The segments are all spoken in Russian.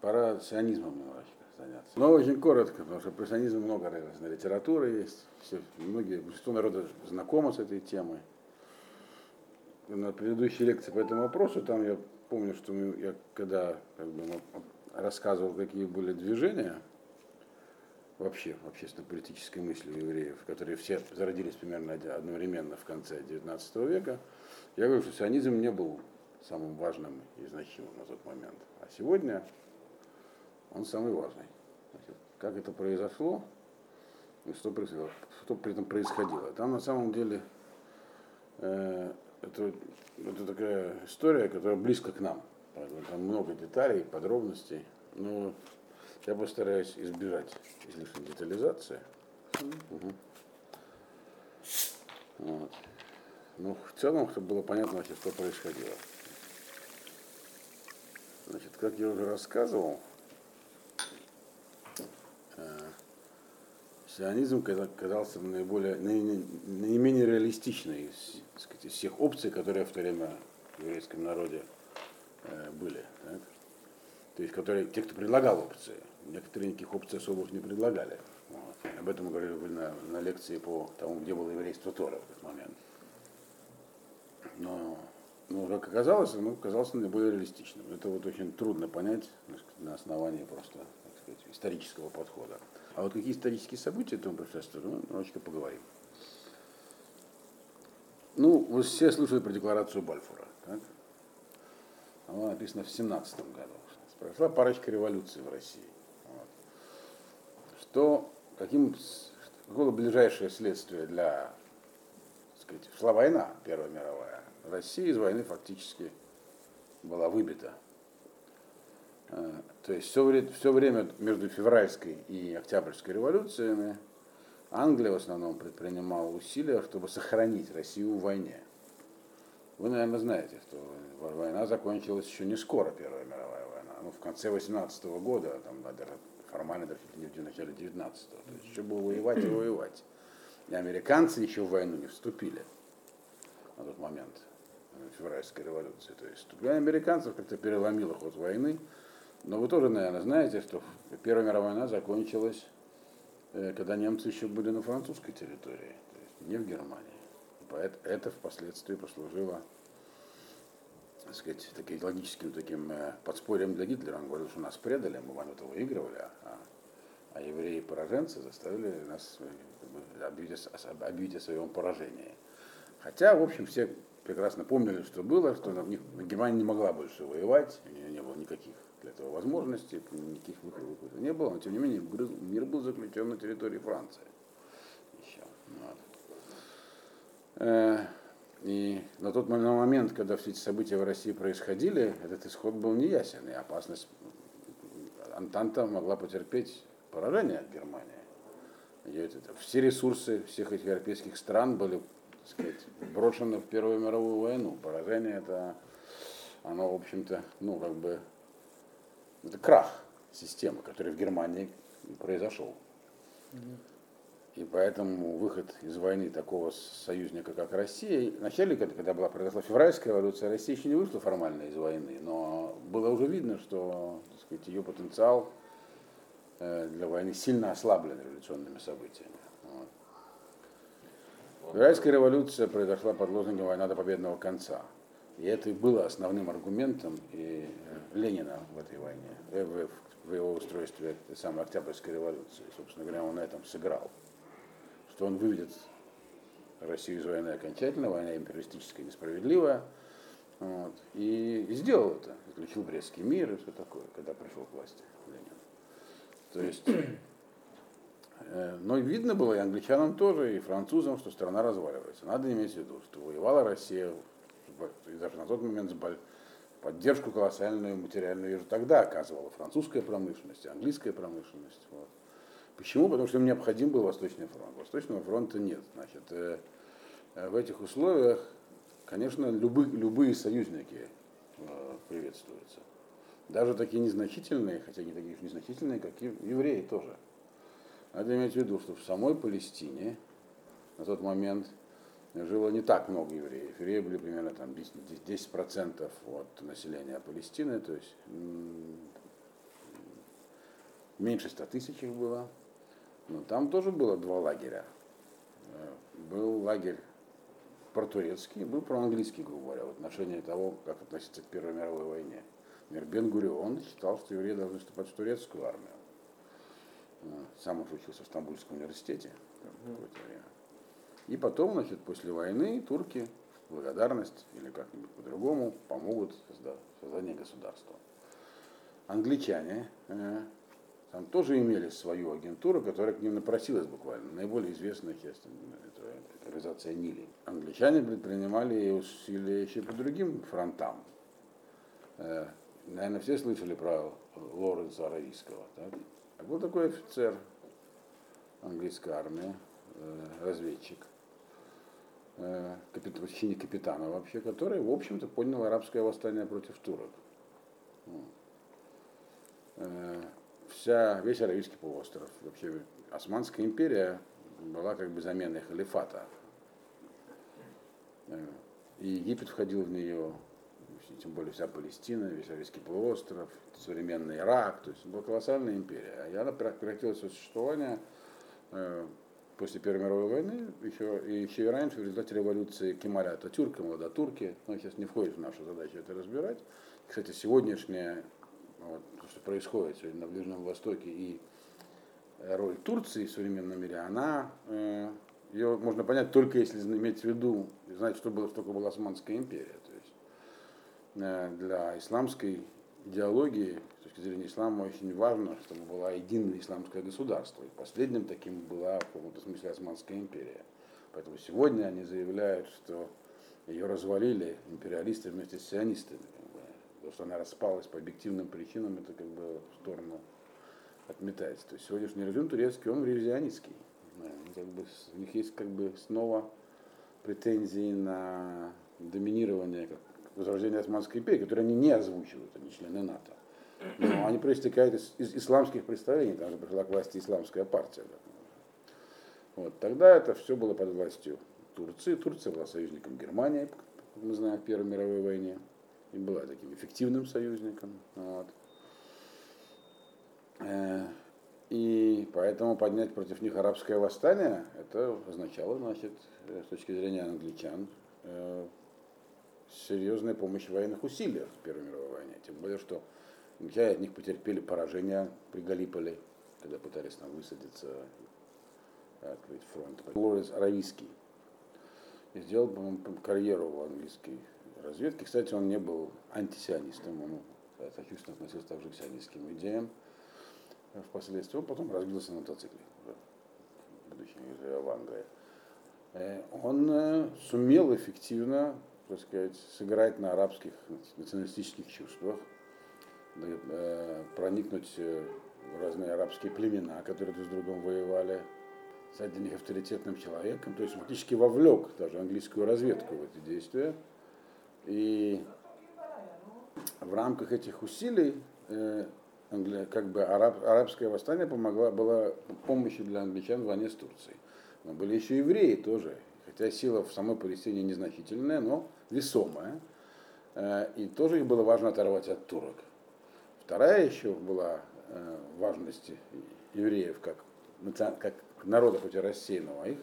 пора сионизмом немножечко заняться. Но очень коротко, потому что про сионизм много разной литературы есть. Все, многие, большинство народа знакомы с этой темой. На предыдущей лекции по этому вопросу, там я помню, что я когда как бы, рассказывал, какие были движения вообще в общественно-политической мысли евреев, которые все зародились примерно одновременно в конце XIX века, я говорю, что сионизм не был самым важным и значимым на тот момент. А сегодня он самый важный. Значит, как это произошло, и что, что при этом происходило. Там на самом деле э, это, это такая история, которая близко к нам. Там много деталей, подробностей. Но я постараюсь избежать излишней детализации. Угу. Вот. Ну, в целом, чтобы было понятно вообще, что происходило. Значит, как я уже рассказывал, сионизм казался наиболее, наименее реалистичной из, сказать, из всех опций, которые в то время в еврейском народе э, были. Так? То есть, которые, те, кто предлагал опции. Некоторые никаких опций особых не предлагали. Вот. Об этом мы говорили на, на лекции по тому, где было еврейство Тора в этот момент. Но но, как оказалось, оно казалось наиболее реалистичным. Это вот очень трудно понять на основании просто так сказать, исторического подхода. А вот какие исторические события этому предшествовали, ну, немножечко поговорим. Ну, вы все слышали про декларацию Бальфура. Так? Она написана в 17 году. Прошла парочка революций в России. Вот. Что, каким, какое ближайшее следствие для, так сказать, шла война Первая мировая, Россия из войны фактически была выбита. Э, то есть все, все время между февральской и октябрьской революциями Англия в основном предпринимала усилия, чтобы сохранить Россию в войне. Вы, наверное, знаете, что война закончилась еще не скоро, Первая мировая война. Ну, в конце 18 -го года, там, даже формально даже в начале 19 -го. То есть еще было воевать и воевать. И американцы еще в войну не вступили на тот момент февральской революции. То есть вступление американцев как-то переломило ход войны. Но вы тоже, наверное, знаете, что Первая мировая война закончилась, э, когда немцы еще были на французской территории, то есть не в Германии. Поэтому это впоследствии послужило так сказать, таким логическим таким э, подспорьем для Гитлера. Он говорил, что нас предали, мы это выигрывали, а, а евреи-пораженцы заставили нас э, объявить, объявить о своем поражении. Хотя, в общем, все прекрасно помнили, что было, что Германия не могла больше воевать, у нее не было никаких для этого возможностей, никаких выходов не было, но тем не менее мир был заключен на территории Франции. Еще. Вот. Э, и на тот момент, когда все эти события в России происходили, этот исход был неясен, и опасность Антанта могла потерпеть поражение от Германии. Все ресурсы всех этих европейских стран были сказать, брошено в Первую мировую войну. Поражение это, оно, в общем-то, ну, как бы, это крах системы, который в Германии произошел. И поэтому выход из войны такого союзника, как Россия, вначале, когда была произошла февральская революция, Россия еще не вышла формально из войны, но было уже видно, что так сказать, ее потенциал э, для войны сильно ослаблен революционными событиями. Израильская революция произошла под лозунгом «Война до победного конца». И это и было основным аргументом и э, Ленина в этой войне, э, в, его устройстве этой самой Октябрьской революции. Собственно говоря, он на этом сыграл. Что он выведет Россию из войны окончательно, война империалистическая несправедливая. Вот, и, и сделал это. Заключил Брестский мир и все такое, когда пришел к власти Ленин. То есть Э, но видно было и англичанам тоже, и французам, что страна разваливается. Надо иметь в виду, что воевала Россия, и даже на тот момент поддержку колоссальную материальную уже тогда оказывала французская промышленность, английская промышленность. Вот. Почему? Потому что им необходим был Восточный фронт. Восточного фронта нет. Значит, э, э, в этих условиях, конечно, любы, любые союзники приветствуются. Даже такие незначительные, хотя не такие незначительные, как и евреи тоже. Надо иметь в виду, что в самой Палестине на тот момент жило не так много евреев. Евреи были примерно там 10%, 10 от населения Палестины, то есть меньше 100 тысяч их было. Но там тоже было два лагеря. Был лагерь протурецкий, был проанглийский, грубо говоря, в отношении того, как относиться к Первой мировой войне. Например, Бен Гурион считал, что евреи должны вступать в турецкую армию. Сам уже учился в Стамбульском университете какое-то время. И потом, значит, после войны турки благодарность или как-нибудь по-другому помогут в создании государства. Англичане э, там тоже имели свою агентуру, которая к ним напросилась буквально. Наиболее известная часть это организация Нили. Англичане предпринимали усилия еще по другим фронтам. Э, наверное, все слышали про Лоренса Аравийского. Так? А был такой офицер английской армии, э, разведчик, капитан, в капитана вообще, который, в общем-то, поднял арабское восстание против турок. Э, вся, весь Аравийский полуостров, вообще Османская империя была как бы заменой халифата. И Египет входил в нее, тем более вся Палестина, весь Аравийский полуостров, современный Ирак, то есть была колоссальная империя. И она прекратила свое существование после Первой мировой войны, еще, и еще и в результате революции Кемаля Ататюрка, молодотурки, но сейчас не входит в нашу задачу это разбирать. Кстати, сегодняшняя, вот, то, что происходит сегодня на Ближнем Востоке и роль Турции в современном мире, она, э, ее можно понять только если иметь в виду, знать, что было, что была Османская империя. То есть э, для исламской идеологии, с точки зрения ислама, очень важно, чтобы была единое исламское государство. И последним таким была в каком-то смысле Османская империя. Поэтому сегодня они заявляют, что ее развалили империалисты вместе с сионистами. Потому что она распалась по объективным причинам, это как бы в сторону отметается. То есть сегодняшний режим турецкий, он ревизионистский. Как бы, у них есть как бы снова претензии на доминирование как возрождения Османской империи, которые они не озвучивают, они члены НАТО. Но они проистекают из, из исламских представлений, там же пришла к власти исламская партия. Вот, тогда это все было под властью Турции. Турция была союзником Германии, как мы знаем, в Первой мировой войне. И была таким эффективным союзником. Вот. Э, и поэтому поднять против них арабское восстание, это означало, значит, с точки зрения англичан, э, серьезная помощь в военных усилиях Первой мировой войне. Тем более, что англичане от них потерпели поражение при Галиполе, когда пытались там высадиться, открыть фронт. Лоренс Аравийский и сделал, по-моему, карьеру в английской разведке. Кстати, он не был антисионистом, он сочувственно относился также к сионистским идеям. Впоследствии он потом разбился на мотоцикле, будучи в Англии. Э, он э, сумел эффективно так сказать, сыграть на арабских националистических чувствах, э, проникнуть э, в разные арабские племена, которые друг с другом воевали, стать для них авторитетным человеком, то есть фактически вовлек даже английскую разведку в эти действия. И в рамках этих усилий э, как бы араб, арабское восстание помогла, была помощью для англичан в войне с Турцией. Но были еще евреи тоже, хотя сила в самой Палестине незначительная, но весомая. Э, и тоже их было важно оторвать от турок. Вторая еще была э, важность евреев как, как народа, хоть и рассеянного, их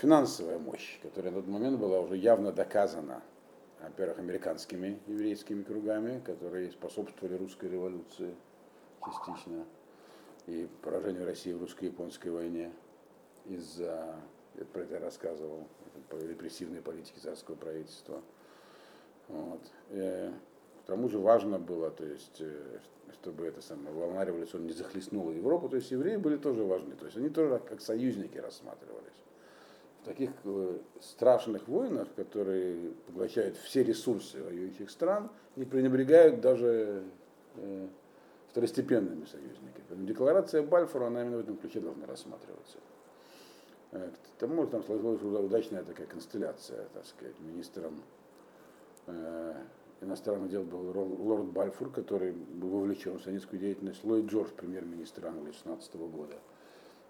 финансовая мощь, которая на тот момент была уже явно доказана, во-первых, американскими еврейскими кругами, которые способствовали русской революции частично и поражению России в русско-японской войне из-за я про это рассказывал, репрессивной политике царского правительства. Вот. И, э, к тому же важно было, то есть, э, чтобы эта самая волна революции не захлестнула Европу, то есть евреи были тоже важны, то есть они тоже как союзники рассматривались. В таких э, страшных войнах, которые поглощают все ресурсы воюющих стран, не пренебрегают даже второстепенными союзниками. Декларация Бальфора, она именно в этом ключе должна рассматриваться. К тому там сложилась удачная такая констелляция, так сказать, министром э, иностранных дел был лорд Бальфур, который был вовлечен в советскую деятельность, Ллойд Джордж, премьер-министр Англии 16 года,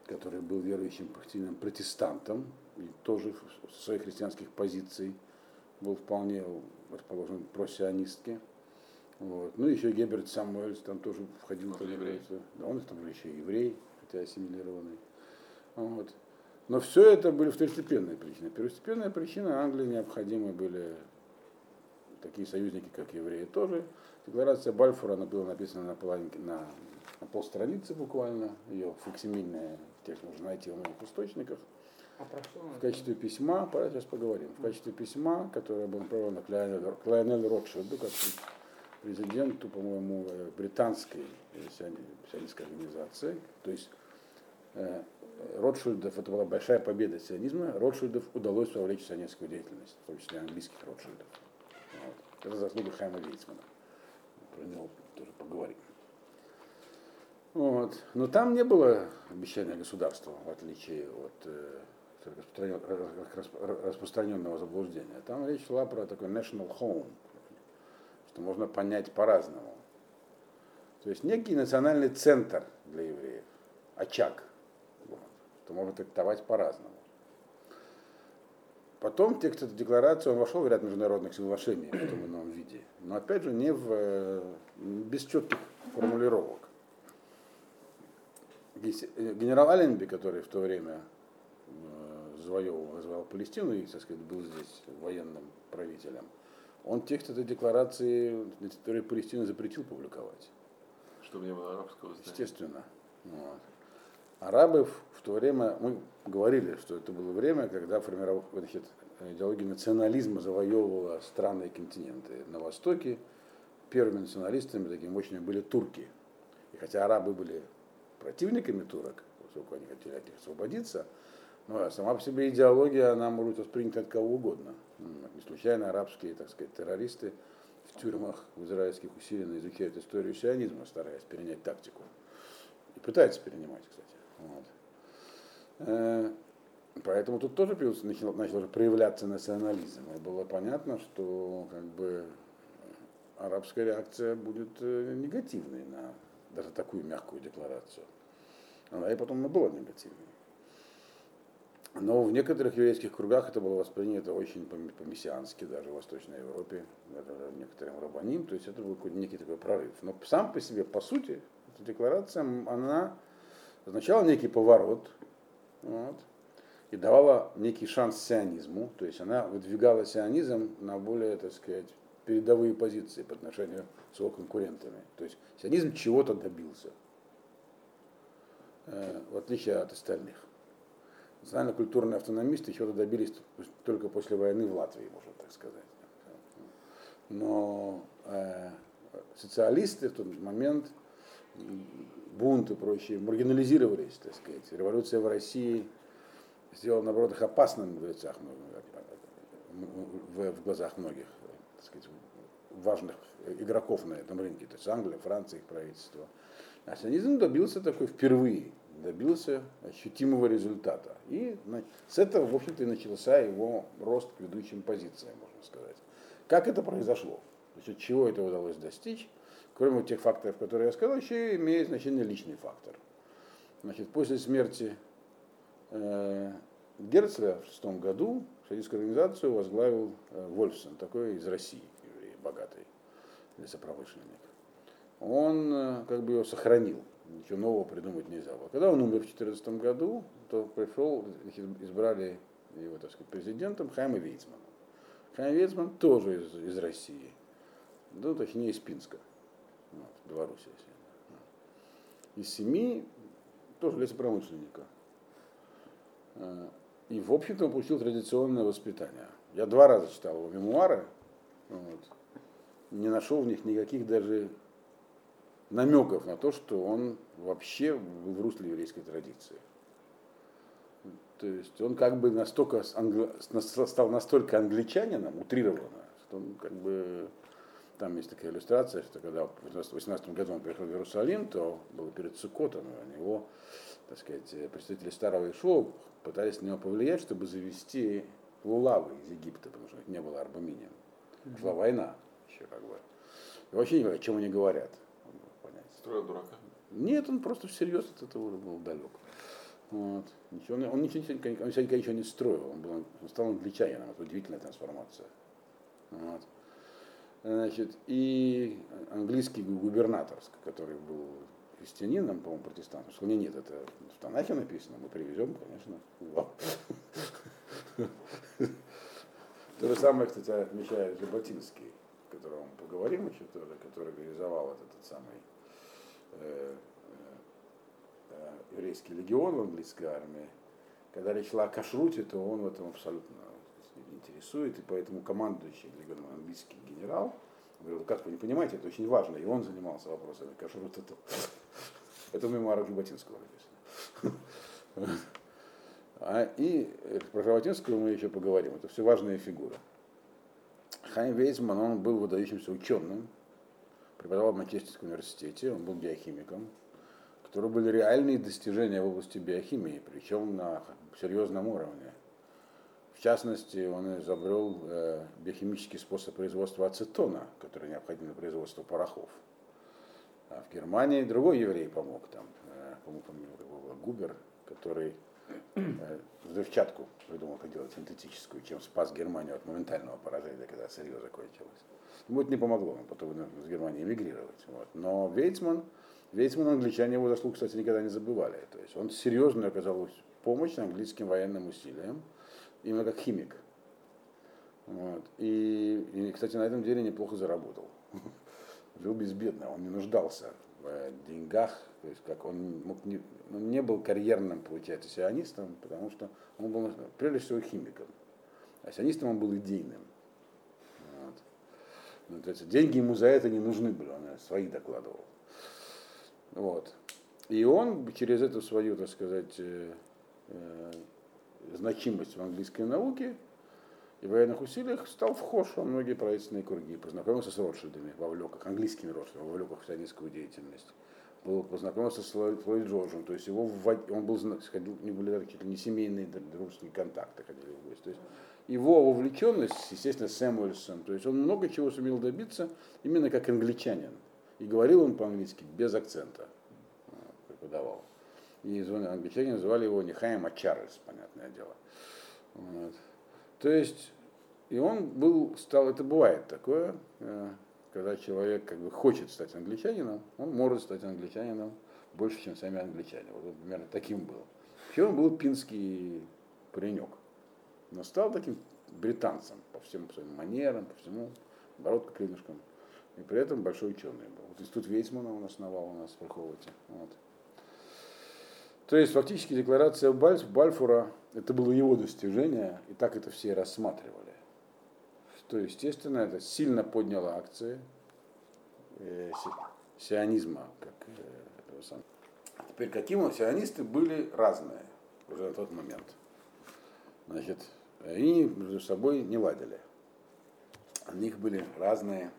который был верующим партийным протестантом и тоже со своих христианских позиций был вполне расположен просионистски. Вот. Ну, еще Геберт Самуэльс там тоже входил. Он еврей. Да, он там же еще и еврей, хотя ассимилированный. Вот. Но все это были второстепенные причины. Первостепенная причина Англии необходимы были такие союзники, как евреи тоже. Декларация Бальфура, она была написана на, половинке, на, на полстраницы буквально. Ее факсимильная текст можно найти в многих источниках. А? В качестве письма, пора сейчас поговорим, в качестве письма, которое было направлено к Лайонелю Лайонелю Ротшильду, как президенту, по-моему, британской сионистской организации. То есть Ротшильдов, это была большая победа сионизма, Ротшильдов удалось вовлечь в сионистскую деятельность, в том числе английских Ротшильдов. Вот. Это заслуга Хайма Вейцмана. Про него тоже поговорим. Вот. Но там не было обещания государства, в отличие от э, распространен- распространенного заблуждения. Там речь шла про такой national home, что можно понять по-разному. То есть некий национальный центр для евреев, очаг, что можно трактовать по-разному. Потом текст этой декларации он вошел в ряд международных соглашений в том ином виде, но опять же не в, без четких формулировок. Э, Генерал Алленби, который в то время э, завоевывал, развивал Палестину и, так сказать, был здесь военным правителем, он текст этой декларации на территории Палестины запретил публиковать. Чтобы не было арабского знания. Естественно. Вот. Арабы в, то время, мы говорили, что это было время, когда формировал, значит, идеология национализма завоевывала страны и континенты. На Востоке первыми националистами такими мощными были турки. И хотя арабы были противниками турок, поскольку они хотели от них освободиться, но сама по себе идеология, она может быть воспринята от кого угодно. М, Не случайно арабские, так сказать, террористы в тюрьмах в израильских усиленно изучают историю сионизма, стараясь перенять тактику. И пытаются перенимать, кстати. Вот. Э, Поэтому тут тоже появился- начал, начал проявляться национализм. И было понятно, что как бы арабская реакция будет э, негативной на даже такую мягкую декларацию. Она и потом была негативной. Но в некоторых еврейских кругах это было воспринято очень по- по-мессиански, даже в Восточной Европе, даже некоторым рабаним, то есть это был некий такой прорыв. Но сам по себе, по сути, эта декларация, она означала некий поворот, вот, и давала некий шанс сионизму, то есть она выдвигала сионизм на более, так сказать, передовые позиции по отношению с его конкурентами. То есть сионизм чего-то добился, э, в отличие от остальных. Национально-культурные автономисты чего-то добились только после войны в Латвии, можно так сказать. Но э, социалисты в тот момент, бунт и прочие, маргинализировались, так сказать. Революция в России сделала, наоборот, их опасным в, многих, в, глазах многих так сказать, важных игроков на этом рынке, то есть Англия, Франция, их правительство. А сионизм добился такой впервые, добился ощутимого результата. И с этого, в общем-то, и начался его рост к ведущим позициям, можно сказать. Как это произошло? То есть от чего это удалось достичь? Кроме тех факторов, которые я сказал, еще имеет значение личный фактор. Значит, после смерти э, Герцля в шестом году сионистскую организацию возглавил э, Вольфсон, такой из России, еврей, богатый лесопромышленник. Он э, как бы ее сохранил, ничего нового придумать нельзя было. Когда он умер в 2014 году, то пришел, избрали его, так сказать, президентом Хайма Вейцмана. Хайм Вейцман тоже из, из России, ну, точнее, из Пинска, вот, Белоруссия. Из семи тоже лесопромышленника. Э, И, в общем-то, он получил традиционное воспитание. Я два раза читал его мемуары, вот, не нашел в них никаких даже намеков на то, что он вообще в русле еврейской традиции. То есть он как бы настолько англи- стал настолько англичанином, утрированно, что он как бы там есть такая иллюстрация, что когда в 18 году он приехал в Иерусалим, то было перед Суккотом, и у него, так сказать, представители старого Ишуа пытались на него повлиять, чтобы завести лулавы из Египта, потому что не было арбаминия. Шла война еще как бы. И вообще о чем они говорят. Он понять. Строил дурака. Нет, он просто всерьез от этого уже был далек. Вот. Ничего, он, он ничего, никогда- он никогда ничего не строил, он, был, он стал англичанином, это удивительная трансформация. Вот. Значит, и английский губернатор, который был христианином, по-моему, протестантом. Что нет, это в Танахе написано, мы привезем, конечно. То же самое, кстати, отмечает Жаботинский, о котором мы поговорим еще тоже, который реализовал этот, самый э, э, еврейский легион в английской армии. Когда речь шла о кашруте, то он в этом абсолютно интересует, и поэтому командующий легионом английский генерал говорил, как вы не понимаете, это очень важно, и он занимался вопросами кашрута. Это в мемуарах Жаботинского написано. А, и про Жаботинского мы еще поговорим. Это все важные фигуры. Хайм Вейзман, он был выдающимся ученым, преподавал в Манчестерском университете, он был биохимиком, у которого были реальные достижения в области биохимии, причем на серьезном уровне. В частности, он изобрел э, биохимический способ производства ацетона, который необходим для производства порохов. А в Германии другой еврей помог, там, э, по-моему, Губер, который э, взрывчатку придумал, как делать синтетическую, чем спас Германию от моментального поражения, когда сырье закончилось. Ему это не помогло, он потом из Германии эмигрировать. Вот. Но Вейцман, Вейцман англичане его заслуг, кстати, никогда не забывали. То есть он серьезно оказал помощь английским военным усилиям, именно как химик. Вот. И, и, кстати, на этом деле неплохо заработал. Жил безбедно, он не нуждался в деньгах, то есть как он мог не, он не был карьерным, получается, сионистом, потому что он был прежде всего химиком. А сионистом он был идейным. Вот. Ну, то есть, деньги ему за это не нужны были, он свои докладывал. Вот. И он через эту свою, так сказать, э, э, значимость в английской науке и военных усилиях стал вхож во многие правительственные круги, познакомился с Ротшильдами, вовлеках, английскими Ротшильдами, вовлеках в сионистскую деятельность. Был, познакомился с Флойд Джорджем, то есть его он был, сходил, не были ли не семейные дружеские контакты ходили в гости. То есть его вовлеченность, естественно, Сэмуэльсон, то есть он много чего сумел добиться именно как англичанин. И говорил он по-английски без акцента, преподавал. И англичане называли его не Хайм, а Чарльз, понятное дело. Вот. То есть, и он был, стал, это бывает такое, э, когда человек как бы хочет стать англичанином, он может стать англичанином больше, чем сами англичане. Вот он примерно таким был. Вообще он был пинский паренек, но стал таким британцем по всем своим манерам, по всему, бородка клинышком. И при этом большой ученый был. Вот институт Вейцмана он основал у нас в Верховоте. Вот. То есть фактически декларация Бальфура, это было его достижение, и так это все рассматривали. Что, естественно, это сильно подняло акции э, сионизма. Как, э. Теперь, каким сионисты были разные уже на тот момент. Значит, они между собой не ладили. У них были разные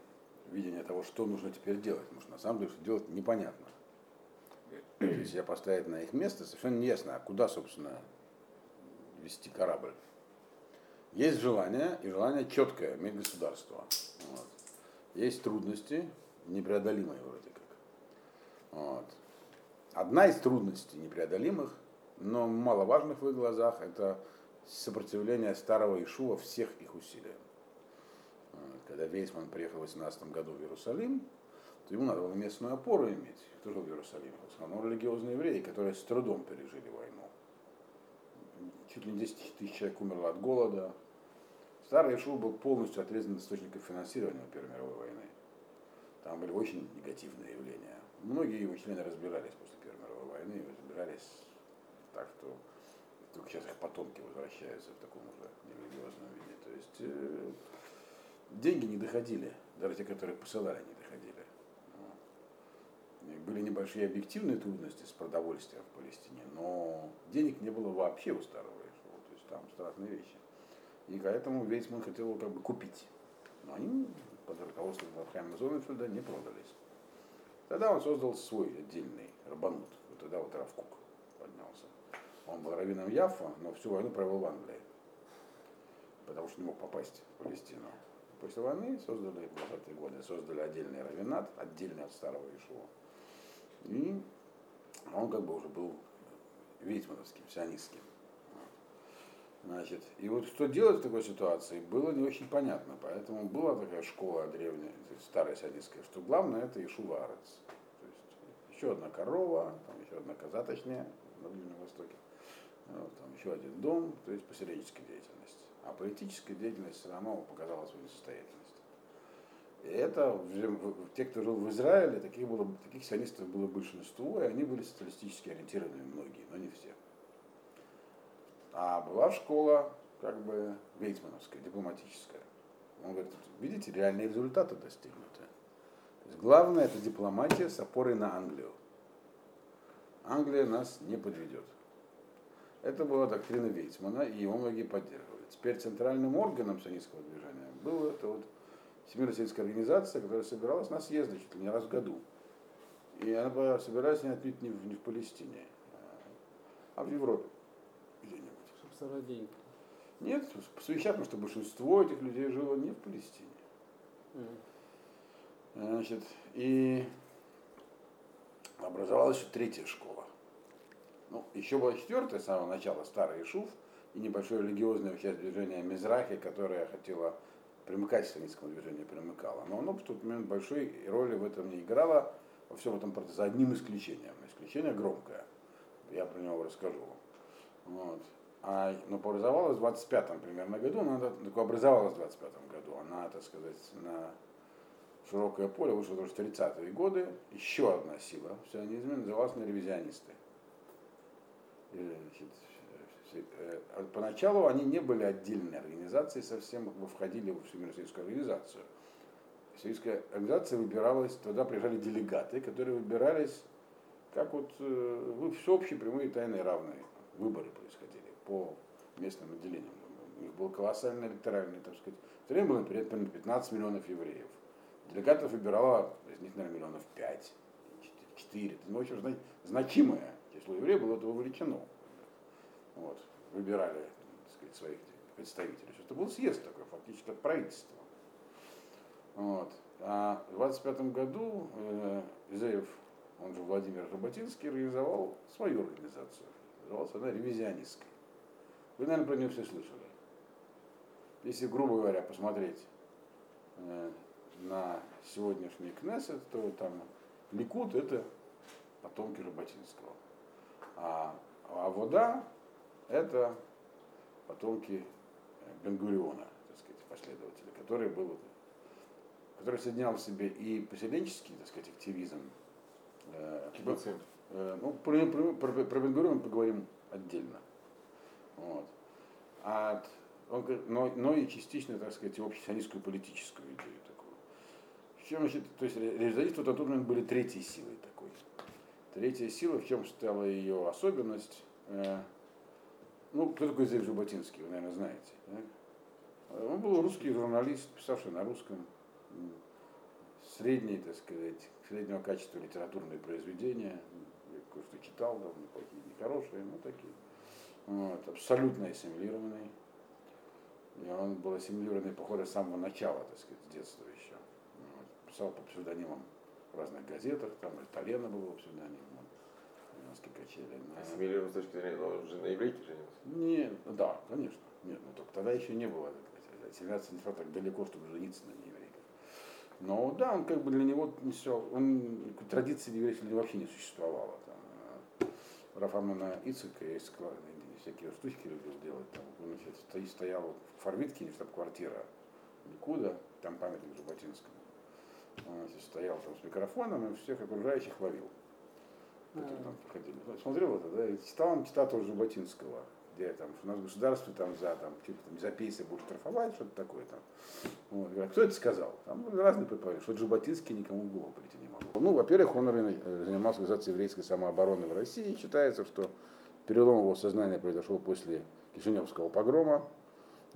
видения того, что нужно теперь делать. Потому что на самом деле, что делать непонятно. Если себя поставить на их место, совершенно не ясно, а куда, собственно, вести корабль. Есть желание, и желание четкое, иметь государство. Вот. Есть трудности, непреодолимые вроде как. Вот. Одна из трудностей непреодолимых, но маловажных в их глазах, это сопротивление старого Ишуа всех их усилиям. Когда Вейсман приехал в 18 году в Иерусалим, то ему надо было местную опору иметь. Кто жил в Иерусалиме? В основном религиозные евреи, которые с трудом пережили войну. Чуть ли не 10 тысяч человек умерло от голода. Старый Ишуа был полностью отрезан от источников финансирования Первой мировой войны. Там были очень негативные явления. Многие его члены разбирались после Первой мировой войны, разбирались так, что только сейчас их потомки возвращаются в таком уже нерелигиозном виде. То есть э, деньги не доходили, даже те, которые посылали, не доходили. Были небольшие объективные трудности с продовольствием в Палестине, но денег не было вообще у старого Ишуа, то есть там страшные вещи. И поэтому Вейцман хотел его как бы купить. Но они под руководством Авраама Зонефельда не продались. Тогда он создал свой отдельный рабанут. Вот тогда вот Равкук поднялся. Он был раввином Яфа, но всю войну провел в Англии, потому что не мог попасть в Палестину. После войны создали, в 20-е годы, создали отдельный равенат, отдельный от старого Ишуа. И он как бы уже был вейцмановским, сионистским. Значит, и вот что делать в такой ситуации, было не очень понятно. Поэтому была такая школа древняя, старая садистская, что главное это Ишуварец. То есть еще одна корова, там еще одна коза, на Ближнем Востоке. Вот, там еще один дом, то есть поселенческая деятельность. А политическая деятельность все равно показала свою несостоятельность. Это, те, кто жил в Израиле, таких, было, таких сионистов было большинство, и они были социалистически ориентированы многие, но не все. А была школа как бы вейцмановская, дипломатическая. Он говорит, видите, реальные результаты достигнуты. То есть главное это дипломатия с опорой на Англию. Англия нас не подведет. Это была доктрина Вейцмана, и его многие поддерживали. Теперь центральным органом сионистского движения была это вот Всемирная сельская организация, которая собиралась на съезды чуть ли не раз в году. И она собиралась не отнюдь не в, не в Палестине, а в Европе где-нибудь. Чтобы сорвать деньги. Нет, посвящать, потому что большинство этих людей жило не в Палестине. Мгм. Значит, и образовалась еще третья школа. Ну, еще была четвертая с самого начала, старый Ишуф, и небольшое религиозное часть движения Мизрахи, которая хотела сионистскому движению, примыкала. Но оно в тот момент большой роли в этом не играло, во всем этом за одним исключением. Исключение громкое. Я про него расскажу. Вот. А, но образовалась в 25-м примерно году, она такое образовалась в 25-м году, она, так сказать, на широкое поле вышла тоже в 30-е годы, еще одна сила сионизма называлась на ревизионисты. И, значит, Поначалу они не были отдельной организацией, совсем входили в Всемирную советскую организацию. Советская организация выбиралась, туда приезжали делегаты, которые выбирались, как вот э, вы всеобщие прямые тайные равные выборы происходили по местным отделениям. У них был колоссальный электоральный, так сказать. Время было, примерно 15 миллионов евреев. Делегатов выбирало, из них, наверное, миллионов 5, 4. Ну, в общем, зна- значимое число евреев было этого вовлечено. Вот. Выбирали так сказать, своих представителей. Это был съезд такой, фактически как правительство. Вот. А в 25 году э, Изеев, он же Владимир Работинский, организовал свою организацию. Называлась она ревизионистской. Вы, наверное, про нее все слышали. Если, грубо говоря, посмотреть э, на сегодняшний Кнессет, то там Ликут это потомки Работинского. А, а вода это потомки э, Бенгуриона, так сказать, последователи, который был, который соединял в себе и поселенческий, так сказать, активизм. э, Кибуцим. Э, Ну, про, про, про, про Бен-Гуриона мы поговорим отдельно. Вот. А от- он, но, но и частично, так сказать, общесионистскую политическую идею такую. В чем, значит, то есть ре- ревизионисты в тот момент были третьей силой такой. Третья сила, в чем стала ее особенность? Ну, кто такой Зев Жаботинский, вы, наверное, знаете. да? Он был русский журналист, писавший на русском, средней, так сказать, среднего качества литературные произведения. Я кое-что читал, да, неплохие, нехорошие, но такие. Вот, абсолютно ассимилированный. И он был ассимилированный, похоже, с самого начала, так сказать, с детства еще. Вот, писал по псевдонимам в разных газетах, там Италена был его псевдоним, «Итальянские качели. На- Ассимилирован с точки зрения, он же на еврейке женился. нет, да, конечно. Нет, ну только тогда еще не было. Ассимиляция не шла так далеко, чтобы жениться на нееврейках. Но да, он как бы для него не все, он традиции него вообще не существовало. Там, э, Рафамана есть склад- всякие штучки любил делать. Там, он, значит, стоял в Фарвиткине, штаб-квартира Ликуда, там памятник Жаботинскому. Он значит, стоял там с микрофоном и всех окружающих ловил которые А. там проходили. Вот Смотрел это, да, и читал он цитату Жаботинского, где там, что у нас государство там за там, что-то там за пейсы будут штрафовать, что-то такое там. Вот. Говорят, кто это сказал? Там разные предположения, что Жаботинский никому в голову прийти не мог. Ну, во-первых, он занимался организацией еврейской самообороны в России. И считается, что перелом его сознания произошел после Кишиневского погрома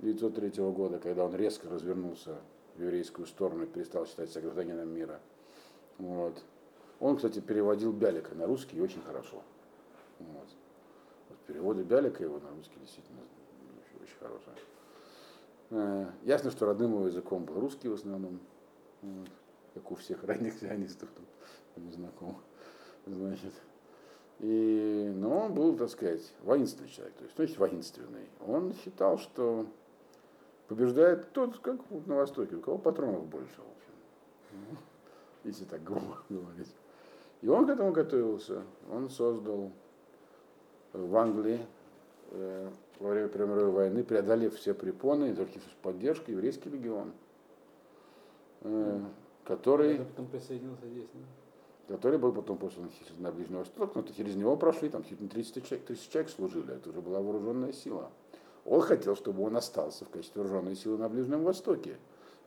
1903 года, когда он резко развернулся в еврейскую сторону и перестал считать себя гражданином мира. Вот. Он, кстати, переводил Бялика на русский очень хорошо. Вот. Вот переводы Бялика его на русский действительно очень, очень хорошие. Э, Ясно, что родным его языком был русский в основном, вот, как у всех ранних сионистов, там, не знаком. Значит, И, но он был, так сказать, воинственный человек, то есть, значит, воинственный. Он считал, что побеждает тот, как на Востоке, у кого патронов больше, в общем. Если так грубо говорить. И он к этому готовился. Он создал в Англии э, во время Первой мировой войны, преодолев все препоны, только с поддержкой, еврейский легион, э, который, потом присоединился здесь, да? который был потом послан на Ближний Восток, но через него прошли, там чуть не 30 человек, 30 человек служили, это уже была вооруженная сила. Он хотел, чтобы он остался в качестве вооруженной силы на Ближнем Востоке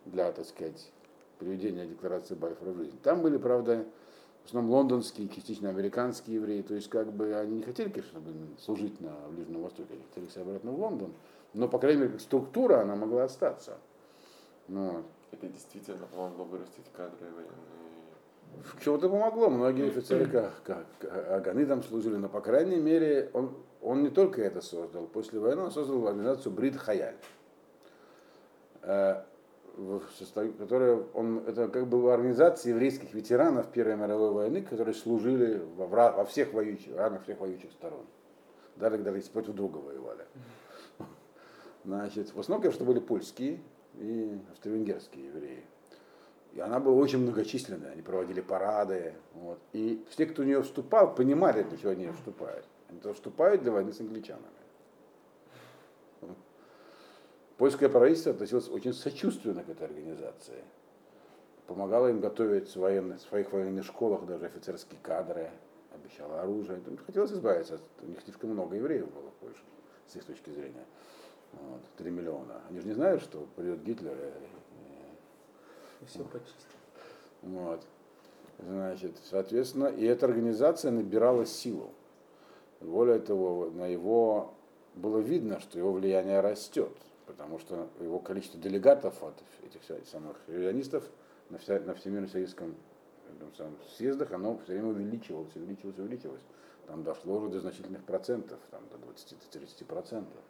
для, так сказать, приведения декларации Бальфора в жизнь. Там были, правда, основном лондонские, частично американские евреи, то есть как бы они не хотели, конечно, служить на Ближнем Востоке, они хотели все обратно в Лондон, но, по крайней мере, структура, она могла остаться. Ну, Это действительно помогло вырастить кадры военные. в чем-то помогло, многие офицеры как, как, Аганы там служили, но, по крайней мере, он, он не только это создал, после войны он создал организацию Брит Хаяль, э, в составе, которая, он, это как бы организация еврейских ветеранов Первой мировой войны, которые служили во, во всех воюющих, ранах всех воюющих сторон. Даже когда если против друга воевали. Значит, в основном, конечно, были польские и австро-венгерские евреи. И она была очень многочисленная, они проводили парады. Вот. И все, кто в нее вступал, понимали, для чего они вступают. Они вступают для войны с англичанами. Польское правительство относилось очень сочувственно к этой организации. Помогало им готовить в своих военных школах даже офицерские кадры, обещало оружие. Хотелось избавиться, от, у них слишком много евреев было в Польше, с их точки зрения. Вот, 3 миллиона. Они же не знают, что придет Гитлер и, И все почистил. вот. Значит, соответственно, и эта организация набирала силу. Более того, на его было видно, что его влияние растет, потому что его количество делегатов от этих самых ревизионистов на, вся, на Всемирном советском этом самом съездах, оно все время увеличивалось, увеличивалось, увеличивалось. Там дошло уже до значительных процентов, там до 20-30 процентов.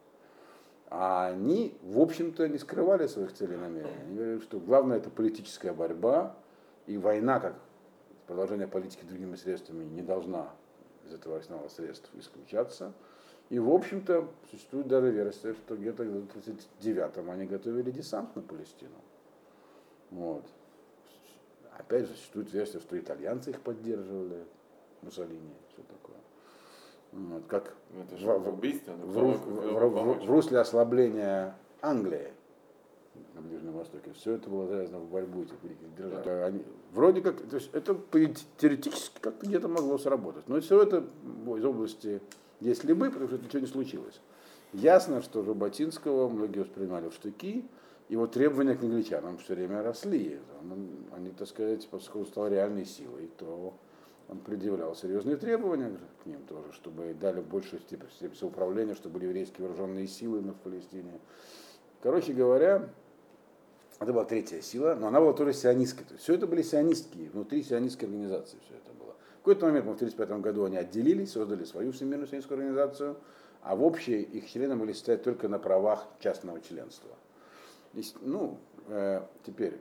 А они, в общем-то, не скрывали своих целей и намерений. Они говорили, что главное это политическая борьба, и война, как продолжение политики другими средствами, не должна из этого арсенала средств исключаться. И, в общем-то, существует даже версия, что где-то в 1939-м они готовили десант на Палестину. Вот. Опять же, существует версия, что итальянцы их поддерживали, Муссолини, все такое. Вот. Как Ну, в, в- убийство. в, ру- в- в- в русле ослабления Англии на Ближнем Востоке. Все это было завязано в борьбу этих великих держав. Это они- вроде как, то есть это теоретически как-то где-то могло сработать. Но все это из области если бы, потому что ничего не случилось. Ясно, что Жаботинского многие воспринимали в штыки, его требования к англичанам все время росли. Он- они, так сказать, поскольку стал реальной силой, то он предъявлял серьезные требования к ним тоже, чтобы дали большую степень, самоуправления, чтобы были еврейские вооруженные силы в Палестине. Короче говоря, это была третья сила, но она была тоже сионистской. То есть все это были сионистские, внутри сионистской организации все это было. Какой-то момент, в 1935 году, они отделились, создали свою Всемирную сионистскую организацию, а в общей их члены были стоять только на правах частного членства. Ну, э, теперь,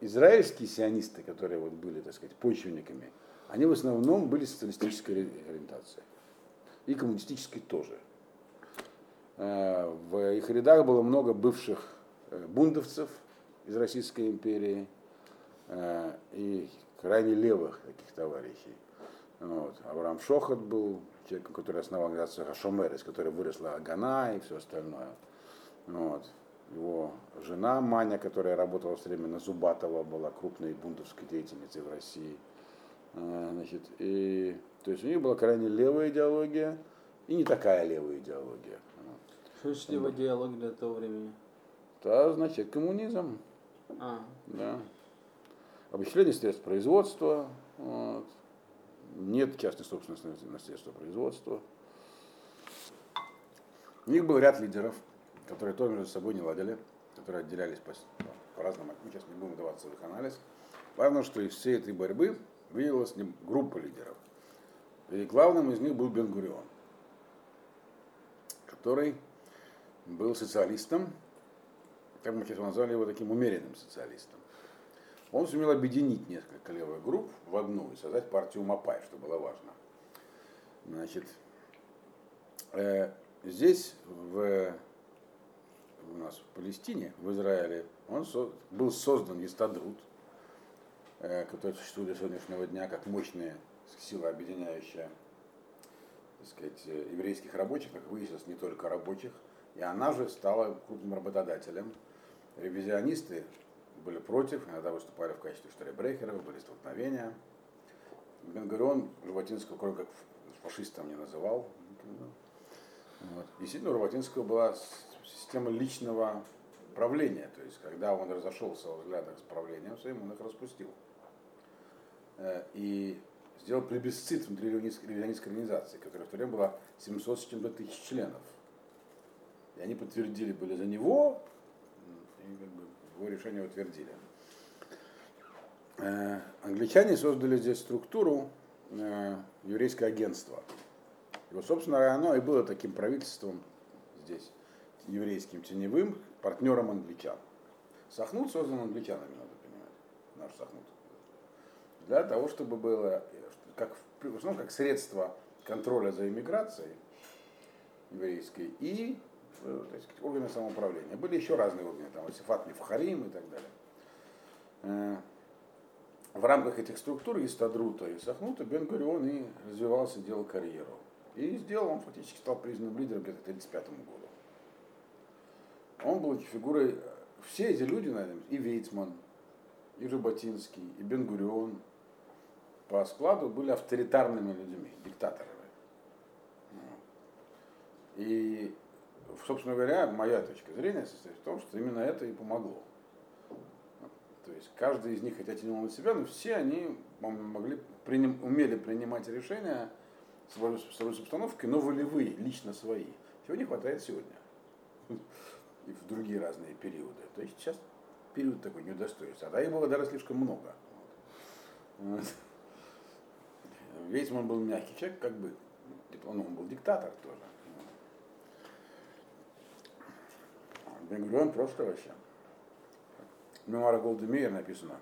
израильские сионисты, которые вот были, так сказать, почвенниками, они в основном были социалистической ори- ориентации. И коммунистической тоже. Э, В их рядах было много бывших э, бундовцев из Российской империи э, и крайне левых таких товарищей. Вот. Авраам Шохот был человеком, который основал организацию Хашомер, из которой выросла Агана и все остальное. Вот. Его жена Маня, которая работала все время на Зубатова, была крупной бундовской деятельницей в России. Э, Значит, и, то есть у них была крайне левая идеология и не такая левая идеология. Что чтили в диалоге для того времени? Это значит коммунизм, А, да. Обещание средств производства, вот. Нет частной собственности на средства производства. У них был ряд лидеров, которые тоже между собой не ладили, которые отделялись по, по разным, мы сейчас не будем вдаваться в их анализ. Важно, что из всей этой борьбы выявилась группа лидеров. И главным из них был Бен-Гурион, который был социалистом, как мы сейчас назвали его таким умеренным социалистом. Он сумел объединить несколько левых групп в одну и создать партию Мапай, что было важно. Значит, э, здесь, в, у нас в Палестине, в Израиле, он со- был создан Истадрут, э, который существует до сегодняшнего дня как мощная сила, объединяющая так сказать, э, еврейских рабочих, как выяснилось, не только рабочих, и она же стала крупным работодателем. Ревизионисты были против, иногда выступали в качестве штрейбрехеров, были столкновения. Бенгурион Жаботинского, кроме как фашистом не называл. Вот. Действительно, у Работинского была система личного правления, то есть когда он разошелся во взглядах с правлением своим, он их распустил. Э, И сделал плебисцит внутри ревизионистской организации, которая в то время была 700 с чем-то тысяч членов. И они подтвердили, были за него, и как бы его решение утвердили. Э, Англичане создали здесь структуру э, еврейское агентство. Вот, собственно, оно и было таким правительством здесь, еврейским теневым, партнером англичан. Сахнут создан англичанами, надо понимать, наш Сахнут. Для того, чтобы было, как, в основном, как средство контроля за иммиграцией еврейской и так сказать, органы самоуправления. Были еще разные органы, там, Асифат Мифхарим и так далее. Э, В рамках этих структур и Стадрута, и Сахнута Бен Гурион и развивался, делал карьеру. И сделал, он фактически стал признанным лидером где-то к 1935 году. Он был фигурой, все эти люди, наверное, и Вейцман, и Жаботинский, и Бен-Гурион по складу были авторитарными людьми, диктаторами. И, собственно говоря, моя точка зрения состоит в том, что именно это и помогло. То есть каждый из них, хотя тянул на себя, но все они могли, приним, умели принимать решения в своей, обстановке, но волевые, лично свои. Чего не хватает сегодня. И в другие разные периоды. То есть сейчас период такой неудостоился. А да, их было даже слишком много. Вот. Вейцман был мягкий человек, как бы, он, он был диктатор тоже. Бенгурион просто вообще. В мемуарах Голды Мейер написано,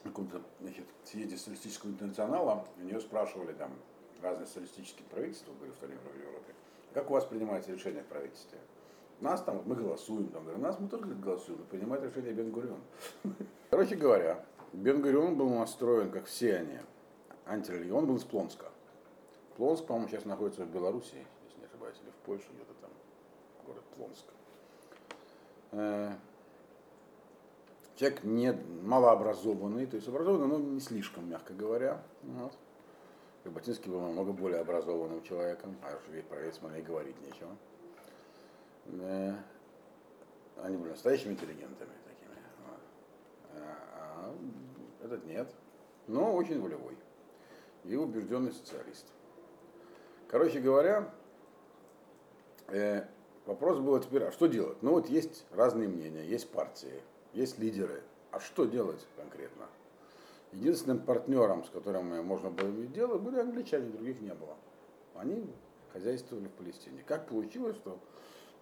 в каком-то значит, съезде социалистического интернационала, у нее спрашивали там разные социалистические правительства были в то время в Европе, как у вас принимается решение в правительстве? Нас там, мы голосуем, там, говорят, нас мы говорит, голосуем, но принимает решение Бен-Гурион. Короче говоря, Бен-Гурион был настроен, как все они, антирелигион, он был из Плонска. Плонск, по-моему, сейчас находится в Беларуси, если не ошибаюсь, или в Польше, где-то город Плонск. Э, Человек не, малообразованный, то есть образованный, но не слишком, мягко говоря. Вот. Работинский был намного более образованным человеком, а уж про Вейцмана и говорить нечего. Э, Они были настоящими интеллигентами такими. Вот. А, этот нет, но очень волевой и убежденный социалист. Короче говоря, э, вопрос был теперь, а что делать? Ну вот есть разные мнения, есть партии, есть лидеры. А что делать конкретно? Единственным партнером, с которым можно было иметь дело, были англичане, других не было. Они хозяйствовали в Палестине. Как получилось, что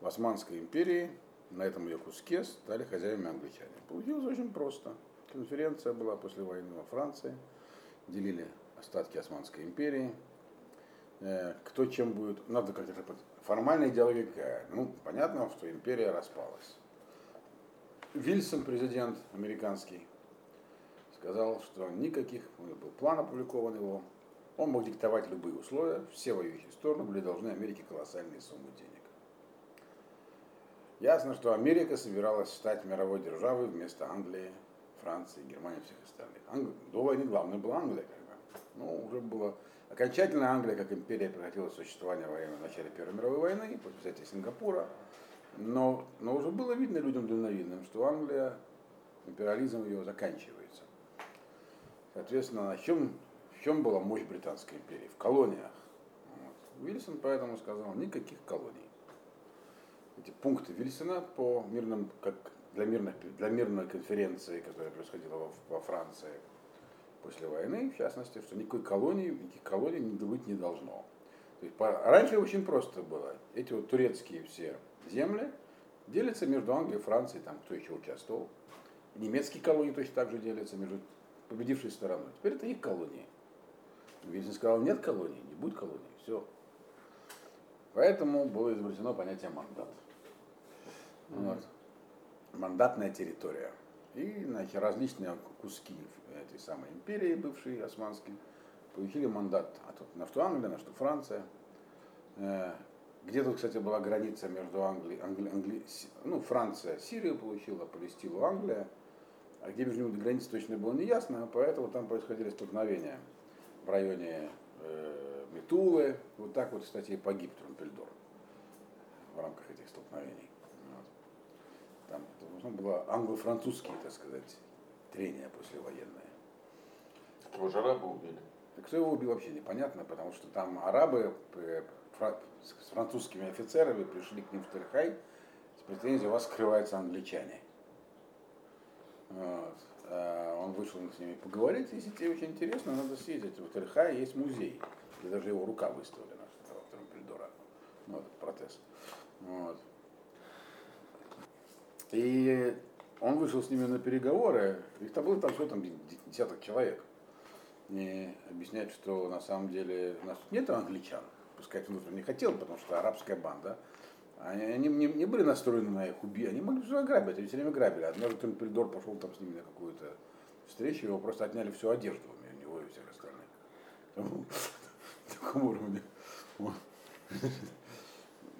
в Османской империи на этом ее куске стали хозяевами англичане? Получилось очень просто. Конференция была после войны во Франции, делили остатки Османской империи, кто чем будет, надо как-то формальная идеология какая? Ну, понятно, что империя распалась. Вильсон, президент американский, сказал, что никаких, у него был план опубликован его, он мог диктовать любые условия, все воюющие стороны были должны Америке колоссальные суммы денег. Ясно, что Америка собиралась стать мировой державой вместо Англии, Франции, Германии и всех остальных. Англ... До войны главной была Англия, как бы. Но уже было окончательно Англия как империя прекратила существование во время начала Первой мировой войны, после взятия Сингапура. Но, но уже было видно людям дальновидным, что Англия, империализм ее заканчивается. Соответственно, на чем, в чем была мощь Британской империи? В колониях. Вот. Вильсон поэтому сказал, никаких колоний. Эти пункты Вильсона по мирным, как для, мирных, для мирной конференции, которая происходила во, во Франции после войны, в частности, что никакой колонии, никаких колоний быть не должно. То есть, по, раньше очень просто было. Эти вот турецкие все земли делятся между Англией Францией, там кто еще участвовал. Немецкие колонии точно так же делятся между победившей стороной. Теперь это их колонии. Ельцин сказал, нет колоний, не будет колоний, все. Поэтому было изобретено понятие мандат. Вот. Мандатная территория. И значит, различные куски этой самой империи, бывшей османской, получили мандат. Тут на что Англия, на что Франция. Э, Где тут, кстати, была граница между Англией, Англи, Англи, ну, Франция Сирию получила, Палестину Англия. А где между ними граница точно было не ясно, поэтому там происходили столкновения в районе э, Метулы. Вот так вот, кстати, и погиб Трампельдор в рамках этих столкновений. Вот. Там основном было англо-французские, так сказать, трения послевоенные. Его же арабы убили. Кто его убил вообще непонятно, потому что там арабы э, с французскими офицерами пришли к ним в Терхай с претензией, у вас скрываются англичане. Вот. А Он вышел с ними поговорить, если тебе очень интересно, надо съездить. В Терхае есть музей, где даже его рука выставлена, этого Трампельдора. Ну, этот протез. Вот. И он вышел с ними на переговоры, их там было там что там десяток человек. И объяснять, что на самом деле у нас нет англичан. Пускай он не хотел, потому что арабская банда. Они, они не, не были настроены на их убийство, они могли все ограбить, они все время грабили. Однажды Томпельдор пошел там с ними на какую-то встречу, его просто отняли всю одежду у него и всех остальных. Там, На таком уровне.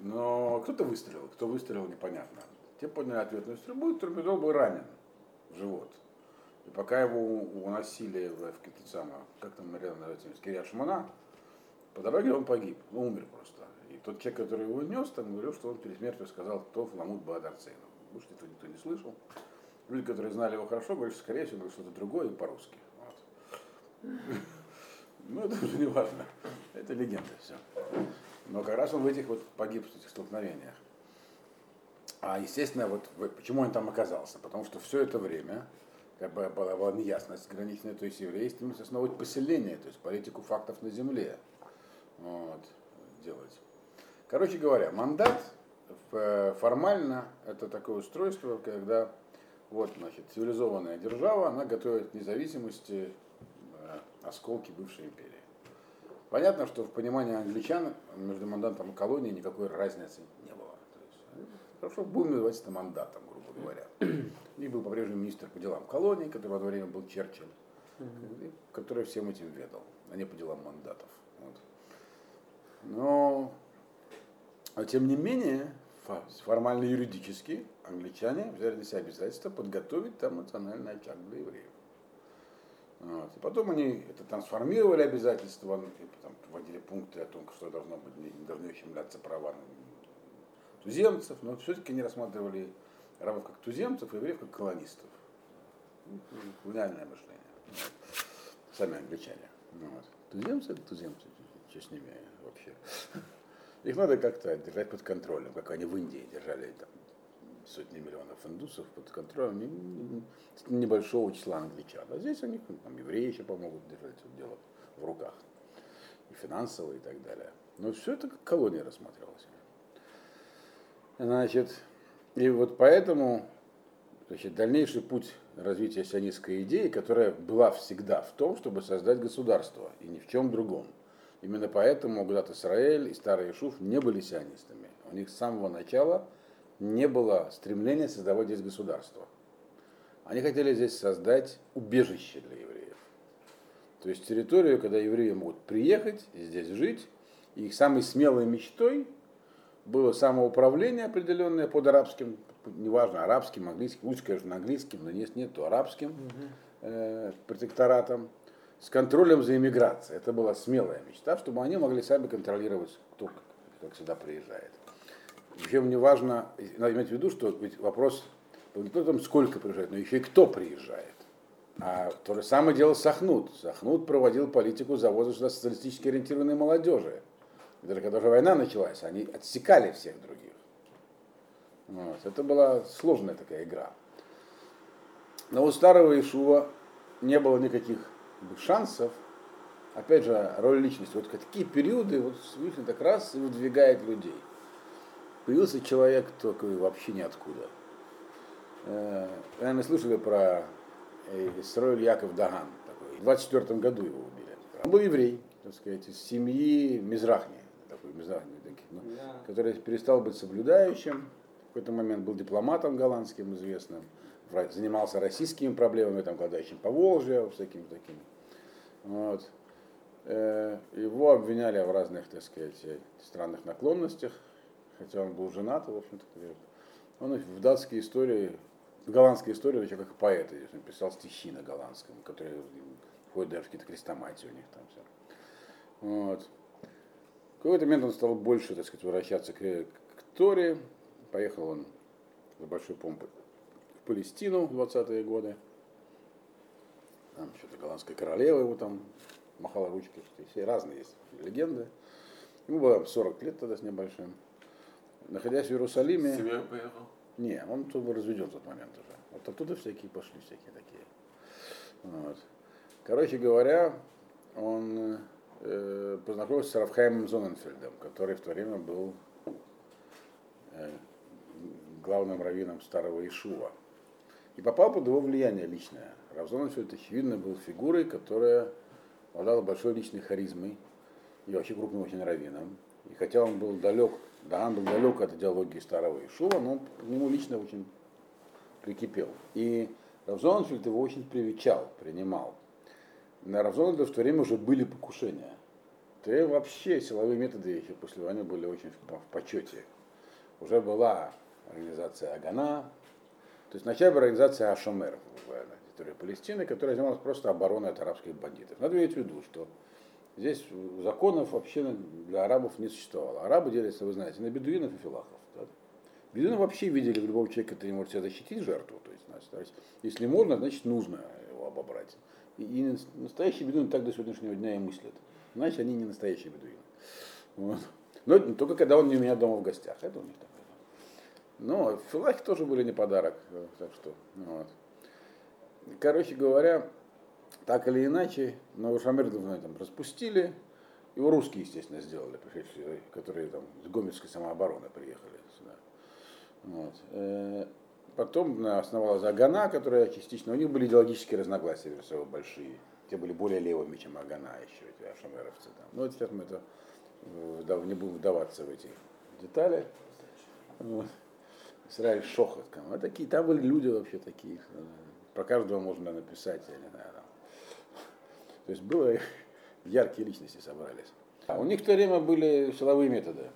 Но кто-то выстрелил, кто выстрелил, непонятно. Те подняли ответную стрельбу, и Томпельдор был ранен в живот. И пока его уносили в, в самые, как там рядом называется, Кирия Шмана, по дороге он погиб, ну, умер просто. И тот человек, который его нес, там говорил, что он перед смертью сказал, кто Фламут Бадарцейну. Может, это никто не слышал. Люди, которые знали его хорошо, говорят, что, скорее всего, что-то другое по-русски. Вот. Ну, это уже не важно. Это легенда все. Но как раз он в этих вот погиб в этих столкновениях. А, естественно, вот почему он там оказался? Потому что все это время как бы была, была неясность граничная, то есть евреи стремились основывать поселение, то есть политику фактов на земле вот, делать. Короче говоря, мандат э, формально это такое устройство, когда вот, значит, цивилизованная держава, она готовит к независимости э, осколки бывшей империи. Понятно, что в понимании англичан между мандатом и колонией никакой разницы не было. Хорошо, будем называть это мандатом, грубо говоря. И был по-прежнему министр по делам колонии, который в одно время был Черчилль, который всем этим ведал, а не по делам мандатов. Вот. Но, а тем не менее, формально юридически англичане взяли на себя обязательство подготовить там национальный очаг для евреев. Вот. И потом они это трансформировали обязательства, там вводили пункты о том, что должно быть, не должны ущемляться права туземцев, но все-таки не рассматривали арабов как туземцев, а евреев как колонистов. Колониальное мышление. Сами англичане. Ну Вот. Туземцы это туземцы, что с ними вообще. Их надо как-то держать под контролем, как они в Индии держали там, сотни миллионов индусов под контролем не- не- не- небольшого числа англичан. А здесь они там, евреи еще помогут держать это дело в руках. И финансово, и так далее. Но все это как колония рассматривалось. Значит, и вот поэтому значит, дальнейший путь развития сионистской идеи, которая была всегда в том, чтобы создать государство, и ни в чем другом. Именно поэтому Гудат Исраэль и Старый Ишуф не были сионистами. У них с самого начала не было стремления создавать здесь государство. Они хотели здесь создать убежище для евреев. То есть территорию, когда евреи могут приехать здесь жить, и их самой смелой мечтой было самоуправление определенное под арабским, неважно, арабским, английским, лучше, конечно, на английским, но если нет, то арабским э, протекторатом, с контролем за иммиграцией. Это была смелая мечта, чтобы они могли сами контролировать, кто как сюда приезжает. Причем не важно, надо иметь в виду, что ведь вопрос был не только о том, сколько приезжает, но еще и кто приезжает. А то же самое делал Сахнут. Сахнут проводил политику завоза сюда социалистически ориентированной молодежи. Даже когда уже война началась, они отсекали всех других. Вот. Это была сложная такая игра. Но у старого Ишува не было никаких шансов. Опять же, роль личности. Вот такие периоды, вот Всевышний так раз и выдвигает людей. Появился человек такой вообще ниоткуда. Э, Наверное, слышали про э, Исроиль Яков Даган. Такой. В 24 году его убили. Он был еврей. так сказать, из семьи Мизрахни, Мизрахни, таких, ну, Да. который перестал быть соблюдающим, в какой-то момент был дипломатом голландским известным, занимался российскими проблемами, там, голодающим по Волжье, всякими такими. Вот. Э, Его обвиняли в разных, так сказать, странных наклонностях, хотя он был женат, в общем-то. Он в датской истории, в голландской истории вообще как поэт, он писал стихи на голландском, которые входят даже в какие-то крестоматии у них там все. Вот. В какой-то момент он стал больше, так сказать, возвращаться к, к Торе. Поехал он с большой помпой в Палестину в 20-е годы. Там что-то голландская королева его там махала ручкой. что Все разные есть легенды. Ему было 40 лет тогда с небольшим. Находясь в Иерусалиме... С семьей поехал? Не, он тут был разведен в тот момент уже. Вот оттуда всякие пошли, всякие такие. Вот. Короче говоря, он э, познакомился с Рафхаймом Зоненфельдом, который в то время был э, главным раввином старого Ишува. И попал под его влияние личное. Раф Зоненфельд, очевидно, был фигурой, которая обладала большой личной харизмой и вообще крупным очень раввином. И хотя он был далек, да, он был далек от идеологии старого Ишува, но он к нему лично очень прикипел. И Равзонфельд его очень привечал, принимал. На Равзонфельда в то время уже были покушения. То вообще силовые методы еще после войны были очень в, в почете. Уже была организация Агана, то есть вначале была организация Ашомер на территории Палестины, которая занималась просто обороной от арабских бандитов. Надо иметь в виду, что здесь законов вообще для арабов не существовало. Арабы делятся, вы знаете, на бедуинов и филахов. да. Бедуины вообще видели в любого человека, который может себя защитить жертву. То есть, значит, если можно, значит нужно его обобрать. И, настоящие бедуины так до сегодняшнего дня и мыслят. Значит, они не настоящие бедуины. Вот. Но только когда он не у меня дома в гостях. Это у них так. Но филахи тоже были не подарок. э, Так что, вот. Короче говоря, так или иначе, Новошамир там распустили. Его русские, естественно, сделали, которые там с Гомельской самообороны приехали сюда. Вот. Потом основалась Агана, которая частично, у них были идеологические разногласия собой большие. Те были более левыми, чем Агана еще, эти ашамеровцы там. Но вот сейчас мы это э, вдав- не будем вдаваться в эти детали. Вот. Израиль Шохот. А такие, там были люди вообще такие. э, Про каждого можно написать, я не знаю. Там. То есть было яркие личности собрались. А у них в то время были силовые методы.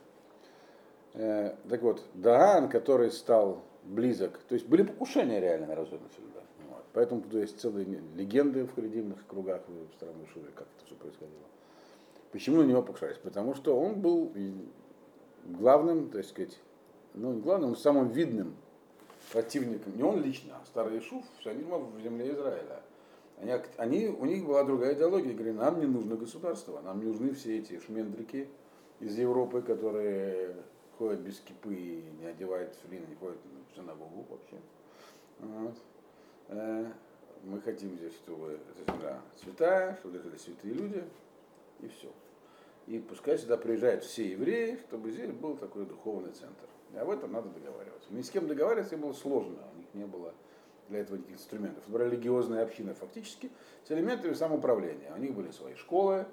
Э, так вот, Даан, который стал близок, то есть были покушения реально на Розенфельда. Вот. Поэтому тут есть целые легенды в кредитных кругах в стране Шуре, как это все происходило. Почему на него покушались? Потому что он был главным, так сказать, ну не главным, но самым видным противником, не он лично, а старый Ишуф, сионизма в земле Израиля. Они, они, у них была другая идеология, говорили, нам не нужно государство, нам нужны все эти шмендрики из Европы, которые ходят без кипы не одевают филин, не ходят синагогу вообще. Вот. Э, Мы хотим здесь, чтобы эта земля святая, чтобы были святые люди, и все. И пускай сюда приезжают все евреи, чтобы здесь был такой духовный центр. И об этом надо договариваться. Ни с кем договариваться было сложно, у них не было для этого никаких инструментов. Это была религиозная община фактически с элементами самоуправления. У них были свои школы,